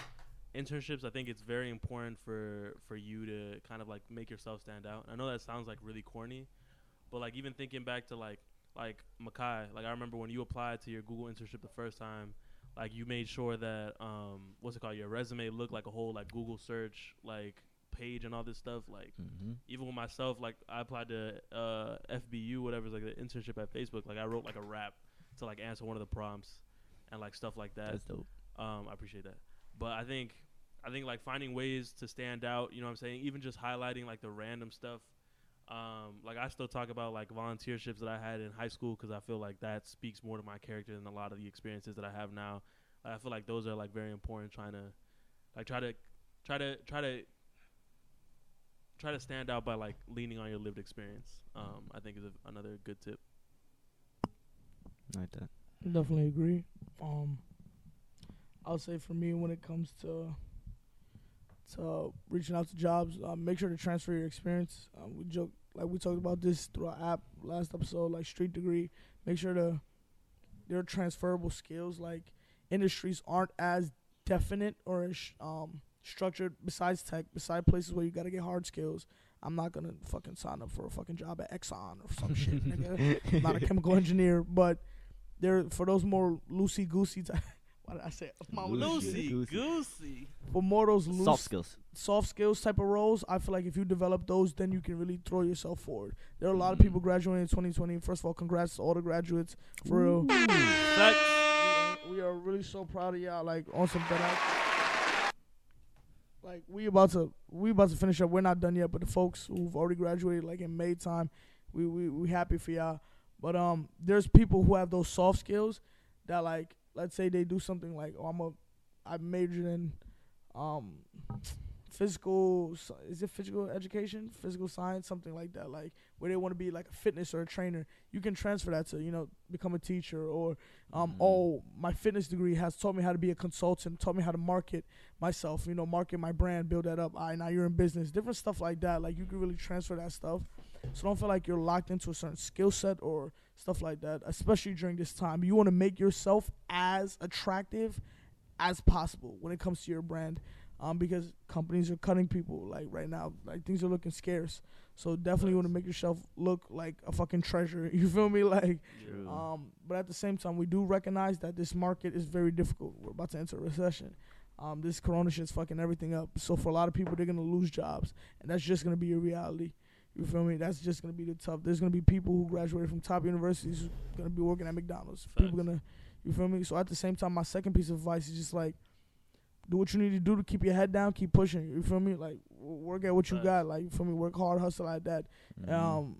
internships, I think it's very important for for you to kind of like make yourself stand out. I know that sounds like really corny, but like even thinking back to like like Makai, like I remember when you applied to your Google internship the first time, like you made sure that um what's it called your resume looked like a whole like Google search like page and all this stuff like hmm even with myself like I applied to uh FBU whatever it's like the internship at Facebook like I wrote like a rap to like answer one of the prompts and like stuff like that That's dope. um, I appreciate that. But I think I think like finding ways to stand out, you know what I'm saying? Even just highlighting like the random stuff. Um, like I still talk about like volunteerships that I had in high school because I feel like that speaks more to my character than a lot of the experiences that I have now. I feel like those are like very important. Trying to like try to try to try to try to stand out by like leaning on your lived experience. Um, I think is a, another good tip. Like that. Definitely agree. Um, I'll say for me, when it comes to to reaching out to jobs, uh, make sure to transfer your experience. Um, we joke like we talked about this through our app last episode, like Street Degree. Make sure to there are transferable skills. Like industries aren't as definite or as um structured besides tech, besides places where you gotta get hard skills. I'm not gonna fucking sign up for a fucking job at Exxon or some shit. Nigga. I'm not a chemical engineer, but there for those more loosey goosey type. Why did I say Loosey goosey. goosey. For more those loose Soft skills. soft skills type of roles, I feel like if you develop those, then you can really throw yourself forward. There are a lot of Mhm. people graduating in 2020. First of all, congrats to all the graduates for real. Facts. We are really so proud of y'all. Like on some that like we about to we about to finish up. We're not done yet, but the folks who've already graduated like in May time, we we we happy for y'all. But um, there's people who have those soft skills that like let's say they do something like oh I'm a I majored in um physical is it physical education? Physical science something like that like where they want to be like a fitness or a trainer. You can transfer that to you know become a teacher or um Mhm. oh my fitness degree has taught me how to be a consultant taught me how to market myself you know market my brand build that up. All right now you're in business. Different stuff like that like you can really transfer that stuff. So don't feel like you're locked into a certain skill set or stuff like that especially during this time. You want to make yourself as attractive as possible when it comes to your brand um, because companies are cutting people like right now like things are looking scarce so definitely want to make yourself look like a fucking treasure you feel me like True. um, but at the same time, we do recognize that this market is very difficult. We're about to enter a recession. Um, this corona shit's fucking everything up. So for a lot of people, they're gonna lose jobs, and that's just gonna be a reality. You feel me? That's just gonna be the tough. There's gonna be people who graduated from top universities who's gonna be working at McDonald's. People gonna, you feel me? So at the same time, my second piece of advice is just like, do what you need to do to keep your head down, keep pushing. You feel me? Like work at what you Facts. got. Like you feel me? Work hard, hustle like that. Mhm. Um,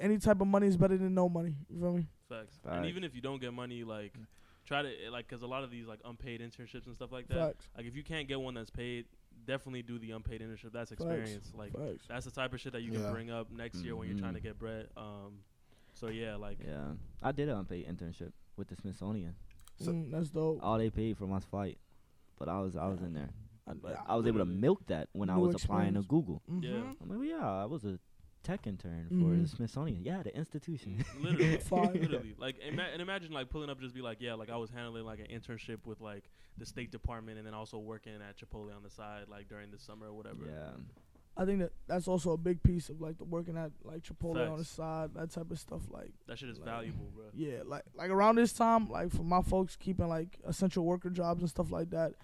any type of money is better than no money. You feel me? Facts. And even if you don't get money, like try to like, cause a lot of these like unpaid internships and stuff like that. Facts. Like if you can't get one that's paid, definitely do the unpaid internship. That's experience. Like Facts. that's the type of shit that you Yeah. can bring up next year when you're trying to Mhm. get bread. Um, so yeah, like yeah, I did an unpaid internship with the Smithsonian. So- Mm, that's dope. All they paid for my flight, but I was I was in there. I, I was able to milk that when I New was applying to experience. Google. Mhm. Yeah. I'm like, well, yeah, I was a tech intern for Mhm. the Smithsonian. Yeah, the institution. literally, literally, like ima- and imagine like pulling up, just be like, yeah, like I was handling like an internship with like the State Department, and then also working at Chipotle on the side, like during the summer or whatever. yeah, I think that that's also a big piece of like the working at like Chipotle on the side, that type of stuff. Like, that shit is Like, valuable, bro. yeah, like like around this time, like for my folks keeping like essential worker jobs and stuff like that.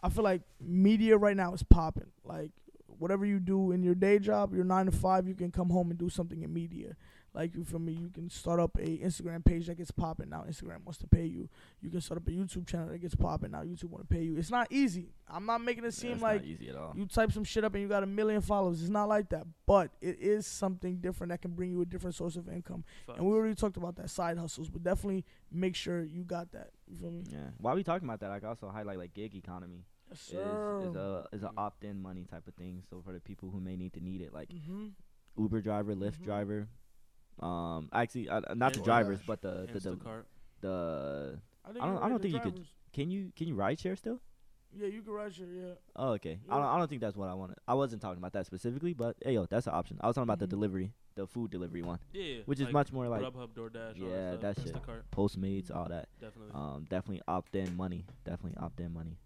I feel like media right now is popping. Like whatever you do in your day job, your nine to five, you can come home and do something in media. Like you feel me, you can start up a Instagram page that gets popping. Now Instagram wants to pay you. You can start up a YouTube channel that gets popping. Now YouTube want to pay you. It's not easy. I'm not making it seem it's like easy at all. you type some shit up and you got a million followers. It's not like that, but it is something different that can bring you a different source of income. Facts. And we already talked about that side hustles, but definitely make sure you got that. You feel me? yeah. While we talking about that, I can also highlight like gig economy Yes, is sir. is a is a Mhm. opt in money type of thing. So for the people who may need to need it, like mm-hmm. Uber driver, Lyft Mhm. driver. Um, actually, uh, not the drivers, but the the, the Instacart. the I, I don't- I don't the think you could- can you can you ride share still? Yeah, you can ride share. Yeah. Oh, okay. I don't, I don't think that's what I wanted. I wasn't talking about that specifically, but hey, yo, that's an option. I was talking about the delivery, the food delivery one, Yeah, which is like much more like Grubhub, DoorDash, Yeah, that, that stuff. shit. Instacart, Postmates, all that. definitely. Um, definitely opt in money. Definitely opt in money.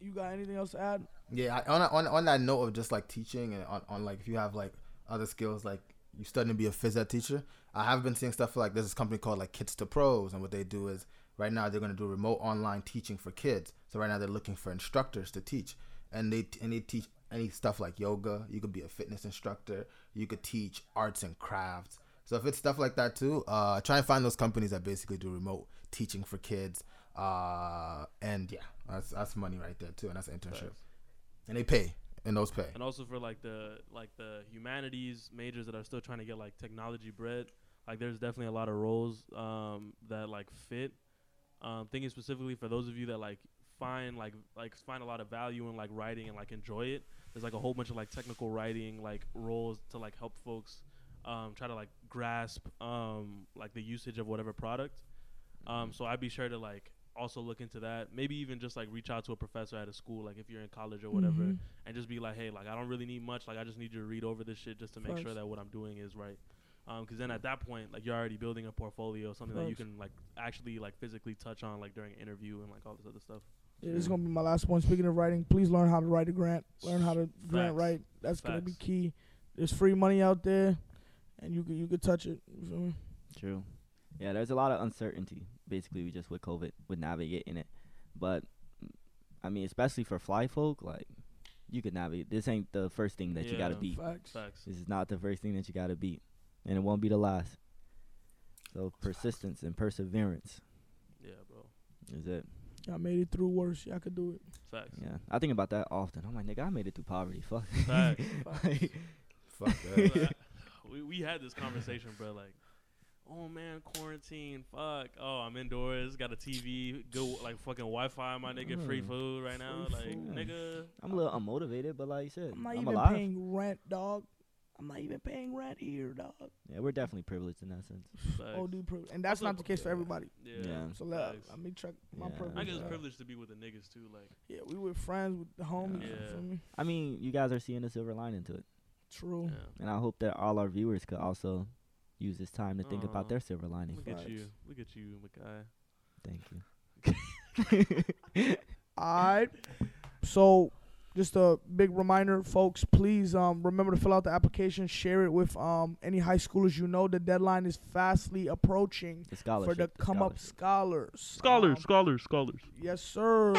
You got anything else to add? Yeah, I, on, on on that note of just like teaching and on, on like if you have like other skills like you studying to be a phys ed teacher, I have been seeing stuff like there's this company called like Kids to Pros, and what they do is right now they're gonna do remote online teaching for kids. So right now they're looking for instructors to teach, and they and they teach any stuff like yoga. You could be a fitness instructor. You could teach arts and crafts. So if it's stuff like that too, uh, try and find those companies that basically do remote teaching for kids. Uh, and yeah, that's that's money right there too, and that's an internship, and they pay, and those pay. and also for like the like the humanities majors that are still trying to get like technology bread like there's definitely a lot of roles um that like fit. Um thinking specifically for those of you that like find like like find a lot of value in like writing and like enjoy it there's like a whole bunch of like technical writing like roles to like help folks um try to like grasp um like the usage of whatever product. Um so i'd be sure to like also look into that maybe even just like reach out to a professor at a school like if you're in college or whatever Mhm. and just be like, hey, like I don't really need much. Like I just need you to read over this shit just to make sure that what I'm doing is right. Um, because then at that point, like you're already building a portfolio, something that you can like actually like physically touch on like during an interview and like all this other stuff. Yeah, this is gonna be my last one. Speaking of writing, please learn how to write a grant. Learn how to grant Facts. write. That's gonna be key. There's free money out there, and you could you could touch it. You feel me? True. Yeah, there's a lot of uncertainty. Basically, we just with COVID, with navigating it. But mm, I mean, especially for fly folk, like you could navigate. This ain't the first thing that you gotta beat. Facts. Facts. This is not the first thing that you gotta beat, and it won't be the last. So persistence and perseverance Yeah, bro. is it. Y'all made it through worse. Y'all could do it. Facts. Yeah, I think about that often. I'm like, nigga, I made it through poverty. Fuck. Facts. Like, Fuck that. We we had this conversation, bro. Like, oh man, quarantine. Fuck. Oh, I'm indoors. Got a TV. Good like fucking Wi-Fi. My nigga, free Mm. food right now. Free like, food. nigga. I'm a little unmotivated, but like you said, I'm not I'm even alive. paying rent, dog. I'm not even paying rent here, dog. Yeah, we're definitely privileged in that sense. Oh, dude, privilege. and that's Also- not the case for everybody. Yeah. Yeah. So let, Facts. let me check my Yeah. privilege. I guess it's privileged to be with the niggas too. Like, Yeah, we were friends with the homies. You Yeah. me? I mean, you guys are seeing the silver lining to it, True. yeah. and I hope that all our viewers could also use this time to think Aw. about their silver lining. Look at Facts. you. Look at you, Makai. Thank you. All right. So, just a big reminder, folks. Please um, remember to fill out the application. Share it with um, any high schoolers you know. The deadline is fastly approaching The for scholarship. the come up scholarship. scholars. Um, scholars, scholars. yes, sir.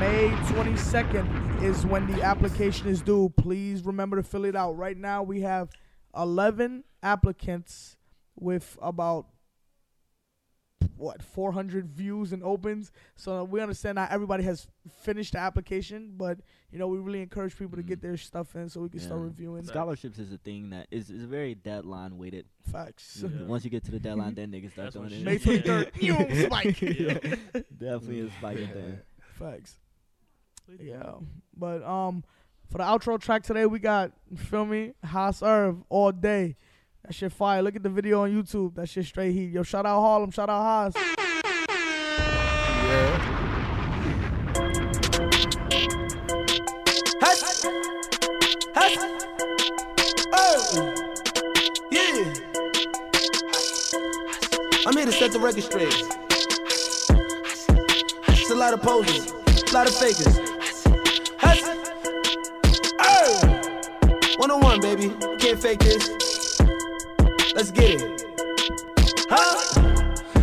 May 22nd is when the application is due. Please remember to fill it out. Right now, we have 11 applicants with about what 400 views and opens. So we understand not everybody has finished the application, but you know we really encourage people to get Mhm. their stuff in so we can start reviewing. Scholarships is a thing that is is very deadline weighted. Facts. Yeah. Once you get to the deadline, then niggas start That's when doing shit- May it. Yeah. 23rd, you spike. Yeah. Definitely a spiking thing. Facts. Yeah. But um for the outro track today we got you feel me? Hass Irv all day. That shit fire. Look at the video on YouTube. That shit straight heat. Yo, shout out Harlem, shout out Hass. Yeah. Yeah. I'm here to set the record straight. It's a lot of posers, a lot of fakers. 101, baby. Can't fake this. Let's get it. Huh?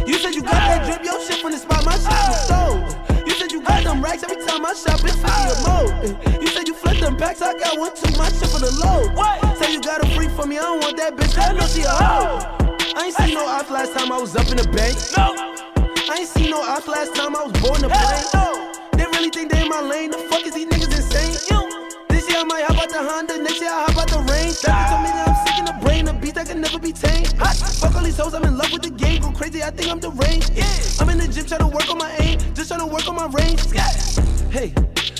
You said you got that drip, your shit from the spot, my shit was sold. You said you got them racks every time I shop, it's 50 or more. You said you flip them packs, I got one too, my shit for the low. What? Say you got a freak for me, I don't want that bitch, I know she a hoe. I ain't seen no ops last time I was up in the bank. No. I ain't seen no ops last time I was born in to plane. They really think they in my lane, the fuck is these niggas This I hop out the Honda, next year I hop out the range. Doctor told me that I'm sick in the brain, a beat that can never be tamed. Fuck all these hoes, I'm in love with the game, go crazy, I think I'm deranged. I'm in the gym trying to work on my aim, just trying to work on my range. Hey,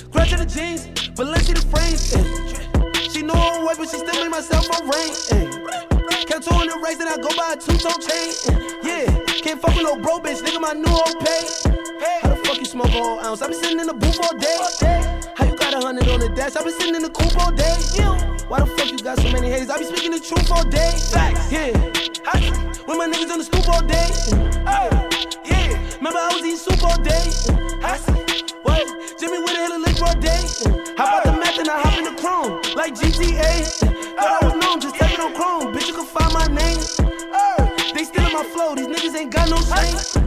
scratch the jeans, Balenci the frames. Ay. She know I'm white, but she still make myself a rain. Ay. Kept two in the race, then I go buy a two-tone chain. Ay. Yeah, can't fuck with no bro, bitch, nigga, my new hoe pay. How the fuck you smoke a whole ounce? I been sitting in the booth all day. You got hundred on the dash? I been sitting in the coupe all day. Why the fuck you got so many haters? I be speaking the truth all day. Facts. Yeah. With my niggas on the stoop all day. Uh, yeah. Remember I was eating soup all day. What? Jimmy with a hit a lick all day. How about the meth and I hop in the chrome like GTA? Thought I was known, just tapping on chrome. Bitch, you can find my name. Uh, they stealing my flow. These niggas ain't got no shame.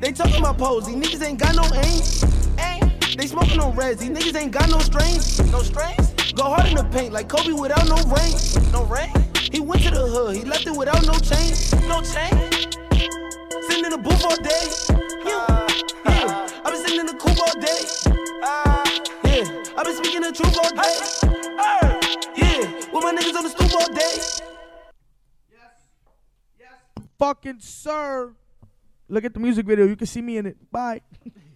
They talking about pose, these niggas ain't got no aim. They smoking on reds, these niggas ain't got no strings. No strings? Go hard in the paint like Kobe without no rain. No rain? He went to the hood, he left it without no chain. No chain? Sitting in the booth all day. Yeah, yeah. I've been sitting in the coupe all day. Yeah, I've been speaking the truth all day. Yeah, with my niggas on the stoop all day. Fucking sir. Look at the music video. You can see me in it. Bye.